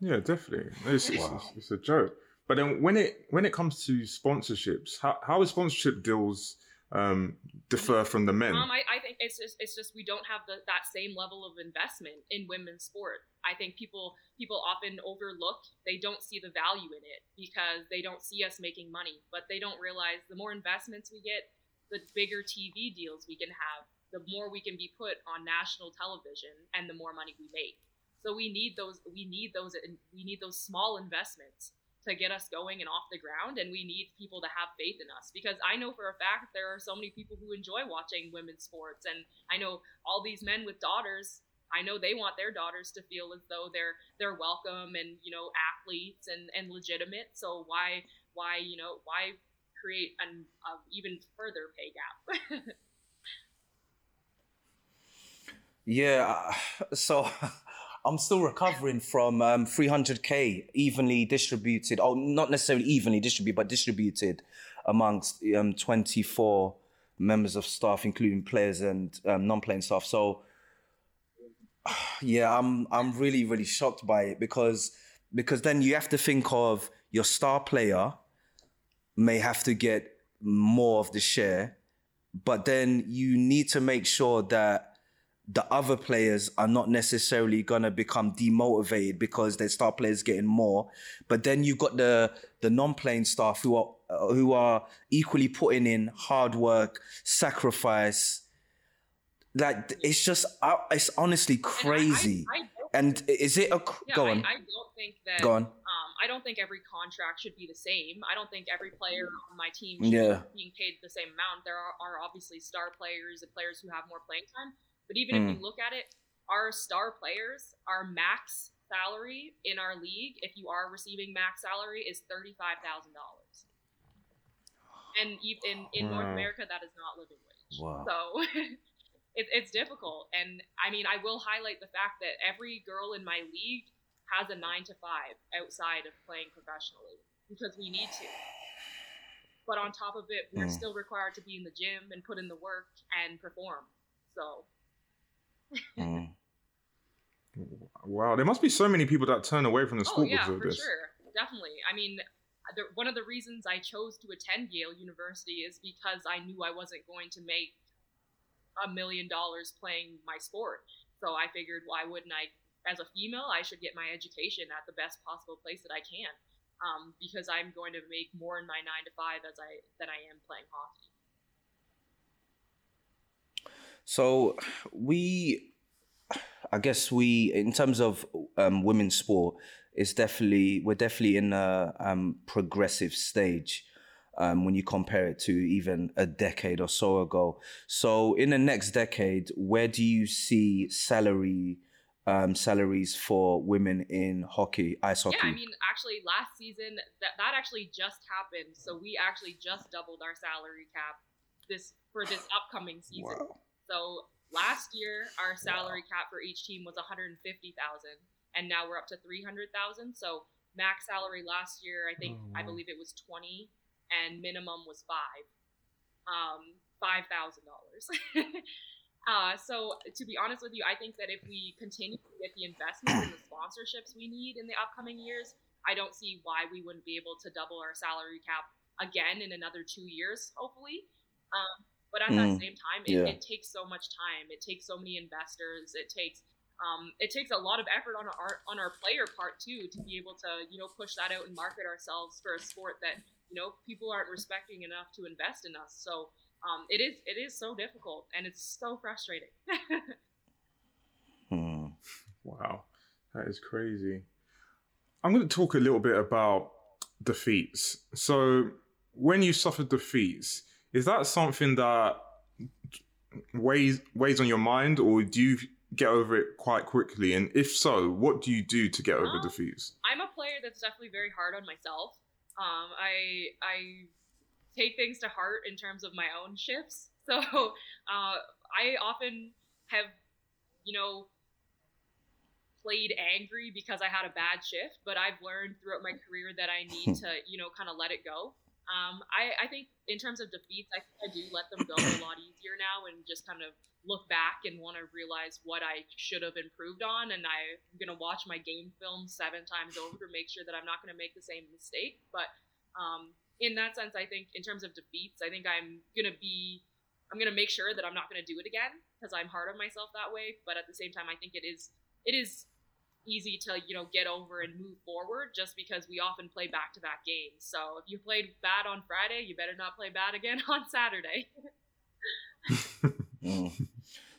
Speaker 3: yeah. yeah. definitely. It's, wow. it's, it's, a joke. But then when it when it comes to sponsorships, how how is sponsorship deals um, differ from the men?
Speaker 2: Um, I, I, think it's just it's just we don't have the, that same level of investment in women's sport. I think people people often overlook they don't see the value in it because they don't see us making money, but they don't realize the more investments we get, the bigger TV deals we can have, the more we can be put on national television, and the more money we make. So we need those we need those we need those small investments to get us going and off the ground and we need people to have faith in us. Because i know for a fact there are so many people who enjoy watching women's sports and i know all these men with daughters i know they want their daughters to feel as though they're they're welcome and you know athletes and and legitimate. So why why you know why create an even further pay gap?
Speaker 1: Yeah so I'm still recovering from um, 300k evenly distributed. Oh, not necessarily evenly distributed, but distributed amongst um, 24 members of staff, including players and um, non-playing staff. So yeah, I'm I'm really really shocked by it because because then you have to think of your star player may have to get more of the share, but then you need to make sure that the other players are not necessarily gonna become demotivated because their star players getting more. But then you've got the the non-playing staff who are uh, who are equally putting in hard work, sacrifice. Like it's just, uh, it's honestly crazy.
Speaker 2: And, I, I
Speaker 1: and is it a
Speaker 2: yeah,
Speaker 1: go on?
Speaker 2: I, I don't think that.
Speaker 1: Go on.
Speaker 2: Um, I don't think every contract should be the same. I don't think every player on my team should
Speaker 1: Yeah.
Speaker 2: be being paid the same amount. There are, are obviously star players and players who have more playing time. But even
Speaker 1: Mm.
Speaker 2: if you look at it, our star players, our max salary in our league, if you are receiving max salary, is thirty-five thousand dollars. And e- in in North America, that is not living wage.
Speaker 1: Wow.
Speaker 2: So it, it's difficult. And I mean, I will highlight the fact that every girl in my league has a nine to five outside of playing professionally because we need to. But on top of it, we're
Speaker 1: Mm.
Speaker 2: still required to be in the gym and put in the work and perform. So
Speaker 1: Mm.
Speaker 3: Wow, there must be so many people that turn away from the school
Speaker 2: Oh
Speaker 3: sport
Speaker 2: yeah,
Speaker 3: because of
Speaker 2: for
Speaker 3: this.
Speaker 2: sure, definitely. I mean, the, one of the reasons I chose to attend Yale University is because I knew I wasn't going to make a million dollars playing my sport. So I figured, why wouldn't I? As a female, I should get my education at the best possible place that I can, um, because I'm going to make more in my nine to five as I than I am playing hockey.
Speaker 1: So we, I guess we, in terms of um, women's sport, is definitely we're definitely in a um, progressive stage um, when you compare it to even a decade or so ago. So in the next decade, where do you see salary um, salaries for women in hockey, ice hockey?
Speaker 2: Yeah, I mean, actually, last season that that actually just happened. So we actually just doubled our salary cap this for this upcoming season.
Speaker 1: Wow.
Speaker 2: So last year, our salary cap for each team was 150,000, and now we're up to 300,000. So max salary last year, I think,
Speaker 3: Oh,
Speaker 2: I believe it was 20, and minimum was five, um, five thousand dollars. Uh, so to be honest with you, I think that if we continue to get the investments and the sponsorships we need in the upcoming years, I don't see why we wouldn't be able to double our salary cap again in another two years, hopefully. Um, but at that
Speaker 1: Mm,
Speaker 2: same time, it,
Speaker 1: yeah.
Speaker 2: it takes so much time. It takes so many investors. It takes um, it takes a lot of effort on our on our player part too to be able to you know push that out and market ourselves for a sport that you know people aren't respecting enough to invest in us. So um, it is it is so difficult and it's so frustrating.
Speaker 1: Hmm.
Speaker 3: Wow, that is crazy. I'm going to talk a little bit about defeats. So, when you suffer defeats, is that something that weighs weighs on your mind, or do you get over it quite quickly? And if so, what do you do to get over
Speaker 2: Um,
Speaker 3: defeats?
Speaker 2: I'm a player that's definitely very hard on myself. Um, I I take things to heart in terms of my own shifts. So uh, I often have, you know, played angry because I had a bad shift. But I've learned throughout my career that I need to, you know, kind of let it go. Um, I, I think in terms of defeats, I think I do let them go a lot easier now and just kind of look back and want to realize what I should have improved on. And I'm going to watch my game film seven times over to make sure that I'm not going to make the same mistake. But um, in that sense, I think in terms of defeats, I think I'm going to be, I'm going to make sure that I'm not going to do it again because I'm hard on myself that way. But at the same time, I think it is, it is easy to you know get over and move forward just because we often play back to back games. So if you played bad on Friday, you better not play bad again on Saturday.
Speaker 1: Mm.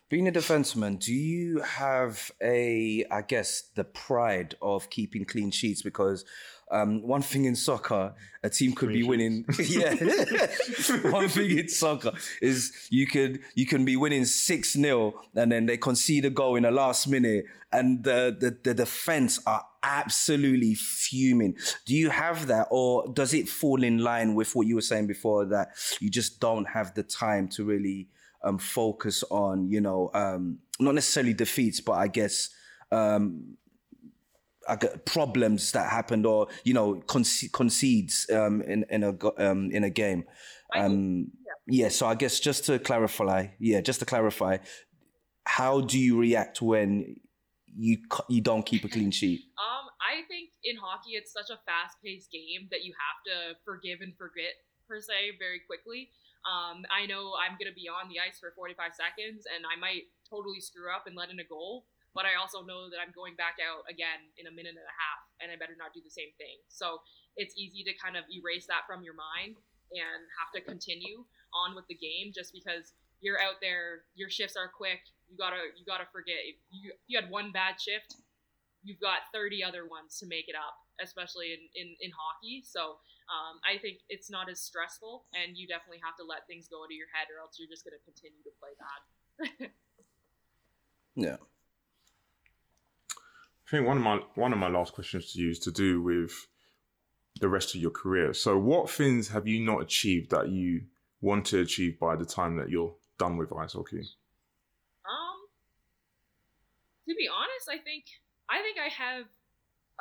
Speaker 1: Being a defenseman, do you have a, I guess, the pride of keeping clean sheets? Because um, one thing in soccer, a team could be winning. yeah, one thing in soccer is you could you can be winning six 0 and then they concede a goal in the last minute, and the, the the defense are absolutely fuming. Do you have that, or does it fall in line with what you were saying before that you just don't have the time to really? um, focus on, you know, um, not necessarily defeats, but I guess um, Problems that happened, or you know, conce- concedes um, in in a um, in a game. Um,
Speaker 2: Yeah.
Speaker 1: So I guess just to clarify, yeah, just to clarify, how do you react when you you don't keep a clean sheet?
Speaker 2: Um, I think in hockey it's such a fast-paced game that you have to forgive and forget per se very quickly. Um, I know I'm gonna be on the ice for 45 seconds and I might totally screw up and let in a goal, but I also know that I'm going back out again in a minute and a half and I better not do the same thing. So it's easy to kind of erase that from your mind and have to continue on with the game just because you're out there, your shifts are quick. You gotta you gotta forget if you if you had one bad shift, you've got 30 other ones to make it up, especially in in, in hockey. So um, I think it's not as stressful, and you definitely have to let things go to your head, or else you're just gonna continue to play bad.
Speaker 1: yeah.
Speaker 3: I think one of my one of my last questions to you is to do with the rest of your career. So, what things have you not achieved that you want to achieve by the time that you're done with ice hockey?
Speaker 2: Um, to be honest, I think I think I have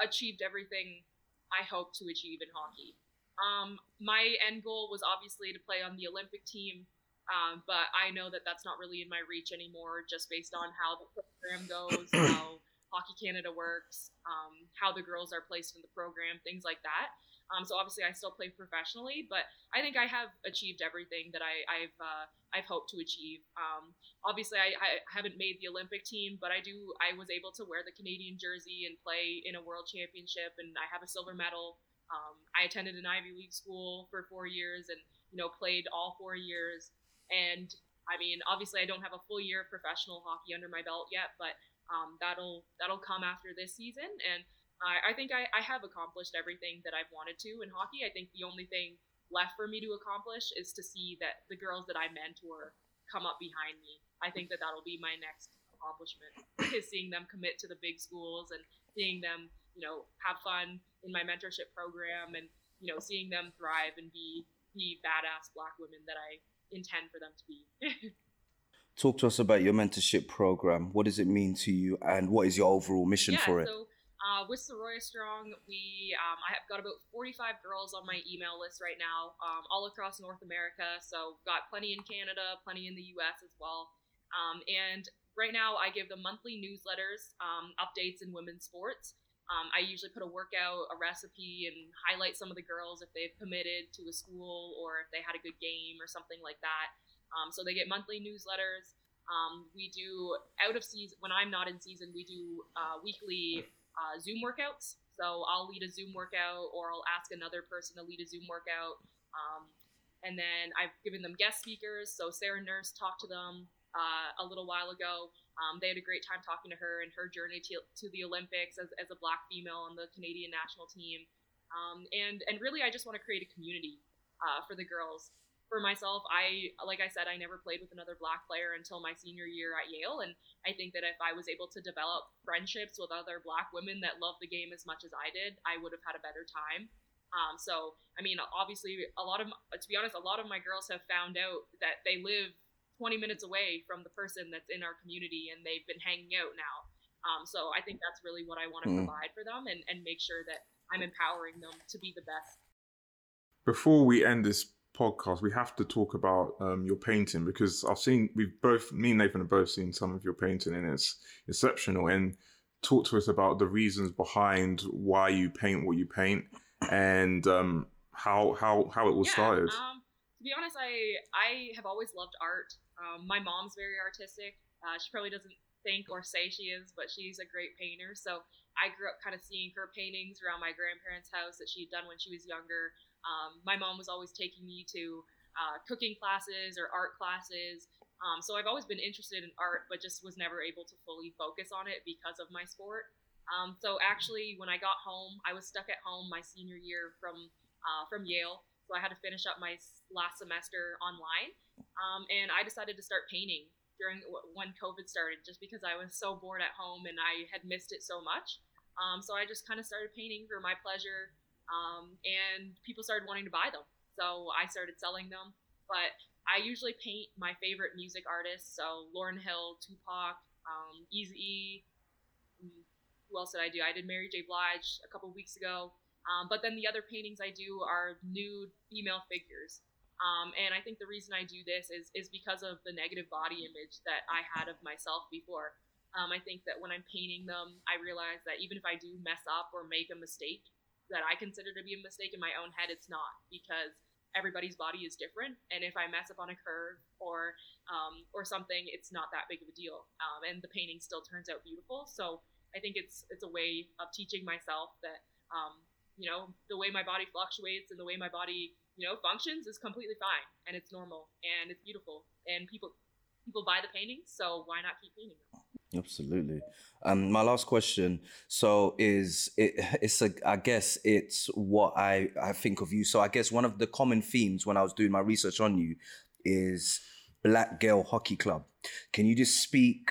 Speaker 2: achieved everything I hope to achieve in hockey. Um, my end goal was obviously to play on the Olympic team, um, but I know that that's not really in my reach anymore, just based on how the program goes, how Hockey Canada works, um, how the girls are placed in the program, things like that. Um, so obviously, I still play professionally, but I think I have achieved everything that I, have uh, I've hoped to achieve. Um, obviously, I, I, haven't made the Olympic team, but I do. I was able to wear the Canadian jersey and play in a World Championship, and I have a silver medal. Um, I attended an Ivy League school for four years, and you know played all four years. And I mean, obviously, I don't have a full year of professional hockey under my belt yet, but um, that'll that'll come after this season, and I, I think I, I have accomplished everything that I've wanted to in hockey. I think the only thing left for me to accomplish is to see that the girls that I mentor come up behind me. I think that that'll be my next accomplishment is seeing them commit to the big schools and seeing them, you know, have fun in my mentorship program and, you know, seeing them thrive and be be badass black women that I intend for them to be.
Speaker 1: Talk to us about your mentorship program. What does it mean to you and what is your overall mission
Speaker 2: yeah,
Speaker 1: for it?
Speaker 2: So uh, with Saroya Strong, we um, I have got about 45 girls on my email list right now, um, all across North America. So got plenty in Canada, plenty in the U.S. as well. Um, and right now, I give them monthly newsletters, um, updates in women's sports. Um, I usually put a workout, a recipe, and highlight some of the girls if they've committed to a school or if they had a good game or something like that. Um, so they get monthly newsletters. we do out of season when I'm not in season. We do uh, weekly uh, Zoom workouts. So I'll lead a Zoom workout, or I'll ask another person to lead a Zoom workout. Um, and then I've given them guest speakers. So Sarah Nurse talked to them uh, a little while ago. Um, they had a great time talking to her and her journey to, to the Olympics as, as a black female on the Canadian national team. Um, and and really, I just want to create a community uh, for the girls for myself, I like I said, I never played with another black player until my senior year at Yale, and I think that if I was able to develop friendships with other black women that love the game as much as I did, I would have had a better time. Um, so, I mean, obviously, a lot of to be honest, a lot of my girls have found out that they live 20 minutes away from the person that's in our community, and they've been hanging out now. Um, so, I think that's really what I want to mm. provide for them, and, and make sure that I'm empowering them to be the best.
Speaker 3: Before we end this podcast, we have to talk about um, your painting because I've seen we've both me and Nathan have both seen some of your painting and it's exceptional. And talk to us about the reasons behind why you paint what you paint and um, how how how it was
Speaker 2: yeah,
Speaker 3: started.
Speaker 2: Um, to be honest, I I have always loved art. Um, my mom's very artistic. Uh, she probably doesn't think or say she is, but she's a great painter. So I grew up kind of seeing her paintings around my grandparents' house that she had done when she was younger. Um, my mom was always taking me to uh, cooking classes or art classes. Um, so I've always been interested in art, but just was never able to fully focus on it because of my sport. Um, so actually, when I got home, I was stuck at home my senior year from uh, from Yale. So I had to finish up my last semester online, um, and I decided to start painting during when COVID started, just because I was so bored at home and I had missed it so much. Um, so I just kind of started painting for my pleasure um, and people started wanting to buy them. So I started selling them. But I usually paint my favorite music artists, so Lauryn Hill, Tupac, um, Eazy-E. Mm, who else did I do? I did Mary J. Blige a couple weeks ago. Um, but then the other paintings I do are nude female figures. Um, and I think the reason I do this is is because of the negative body image that I had of myself before. Um, I think that when I'm painting them, I realize that even if I do mess up or make a mistake that I consider to be a mistake in my own head, it's not because everybody's body is different. And if I mess up on a curve or um, or something, it's not that big of a deal. Um, and the painting still turns out beautiful. So I think it's it's a way of teaching myself that um, you know the way my body fluctuates and the way my body you know functions is completely fine and it's normal and it's beautiful and people people buy the paintings, so why not keep painting them?
Speaker 1: Absolutely. Um, my last question, so is it? It's a. I guess it's what I I think of you. So I guess one of the common themes when I was doing my research on you is Black Girl Hockey Club. Can you just speak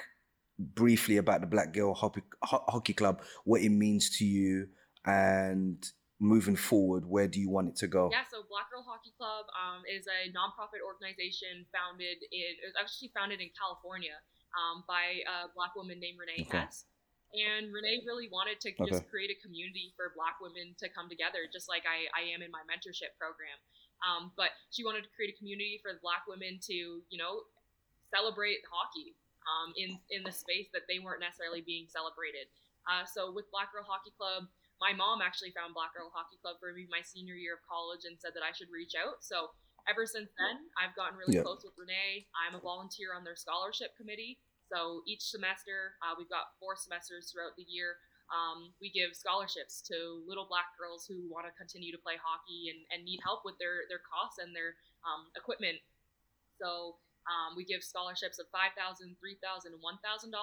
Speaker 1: briefly about the Black Girl Hockey, Hockey Club, what it means to you, and moving forward, where do you want it to go?
Speaker 2: Yeah, so Black Girl Hockey Club um, is a nonprofit organization founded in, it was actually founded in California um, by a black woman named Renee okay. Hess. And Renee really wanted to okay. just create a community for black women to come together, just like I, I am in my mentorship program. Um, but she wanted to create a community for black women to, you know, celebrate hockey um, in, in the space that they weren't necessarily being celebrated. Uh, so with Black Girl Hockey Club, my mom actually found Black Girl Hockey Club for me my senior year of college and said that I should reach out. So ever since then, I've gotten really yep. close with Renee. I'm a volunteer on their scholarship committee. So each semester, uh, we've got four semesters throughout the year. Um, we give scholarships to little black girls who want to continue to play hockey and, and need help with their, their costs and their um, equipment. So um, we give scholarships of $5,000, $3,000, and $1,000.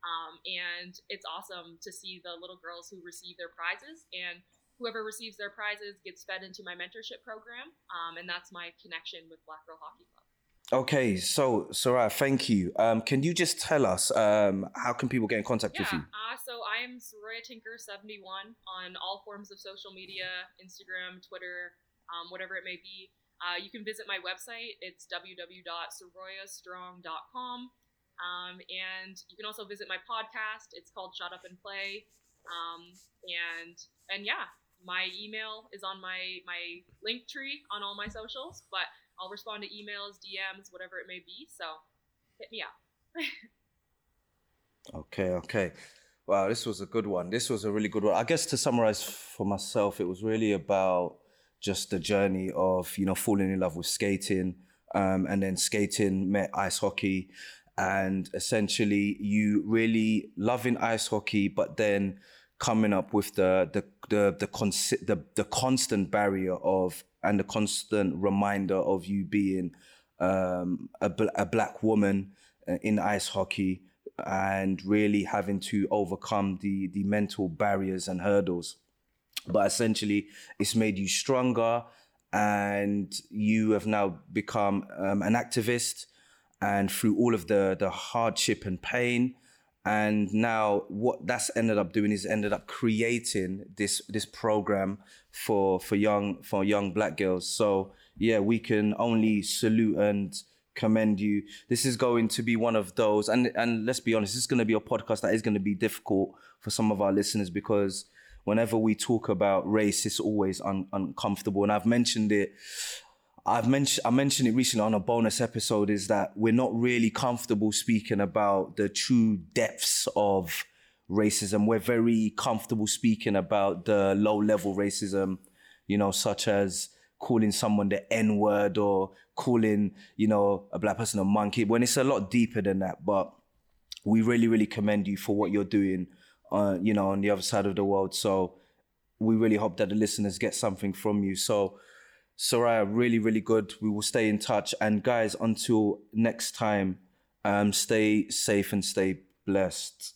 Speaker 2: Um, and it's awesome to see the little girls who receive their prizes. And whoever receives their prizes gets fed into my mentorship program. Um, and that's my connection with Black Girl Hockey Club.
Speaker 1: Okay, so Saroya, thank you. Um, can you just tell us um, how can people get in contact
Speaker 2: yeah,
Speaker 1: with you?
Speaker 2: Uh, so I am Saroya Tinker seventy one on all forms of social media, Instagram, Twitter, um, whatever it may be. Uh, you can visit my website. It's www.saroyastrong.com. Um, and you can also visit my podcast. It's called Shut Up and Play. Um, and and yeah, my email is on my my link tree on all my socials. But I'll respond to emails, DMs, whatever it may be. So hit me up.
Speaker 1: okay, okay. Wow, this was a good one. This was a really good one. I guess to summarize for myself, it was really about just the journey of you know falling in love with skating, um, and then skating met ice hockey, and essentially you really loving ice hockey, but then coming up with the the the the, the, the constant barrier of and the constant reminder of you being um, a, a black woman uh, in ice hockey and really having to overcome the the mental barriers and hurdles. But essentially it's made you stronger and you have now become um, an activist and through all of the the hardship and pain. And now what that's ended up doing is ended up creating this this program for for young for young black girls. So yeah we can only salute and commend you. This is going to be one of those and and let's be honest this is going to be a podcast that is going to be difficult for some of our listeners because whenever we talk about race it's always un- uncomfortable. And i've mentioned it I've mentioned I mentioned it recently on a bonus episode is that we're not really comfortable speaking about the true depths of racism. We're very comfortable speaking about the low level racism, you know, such as calling someone the N word or calling, you know, a black person a monkey when it's a lot deeper than that. But we really, really commend you for what you're doing, uh, you know, on the other side of the world. So we really hope that the listeners get something from you. So Saroya, really, really good. We will stay in touch. And guys, until next time, um, stay safe and stay blessed.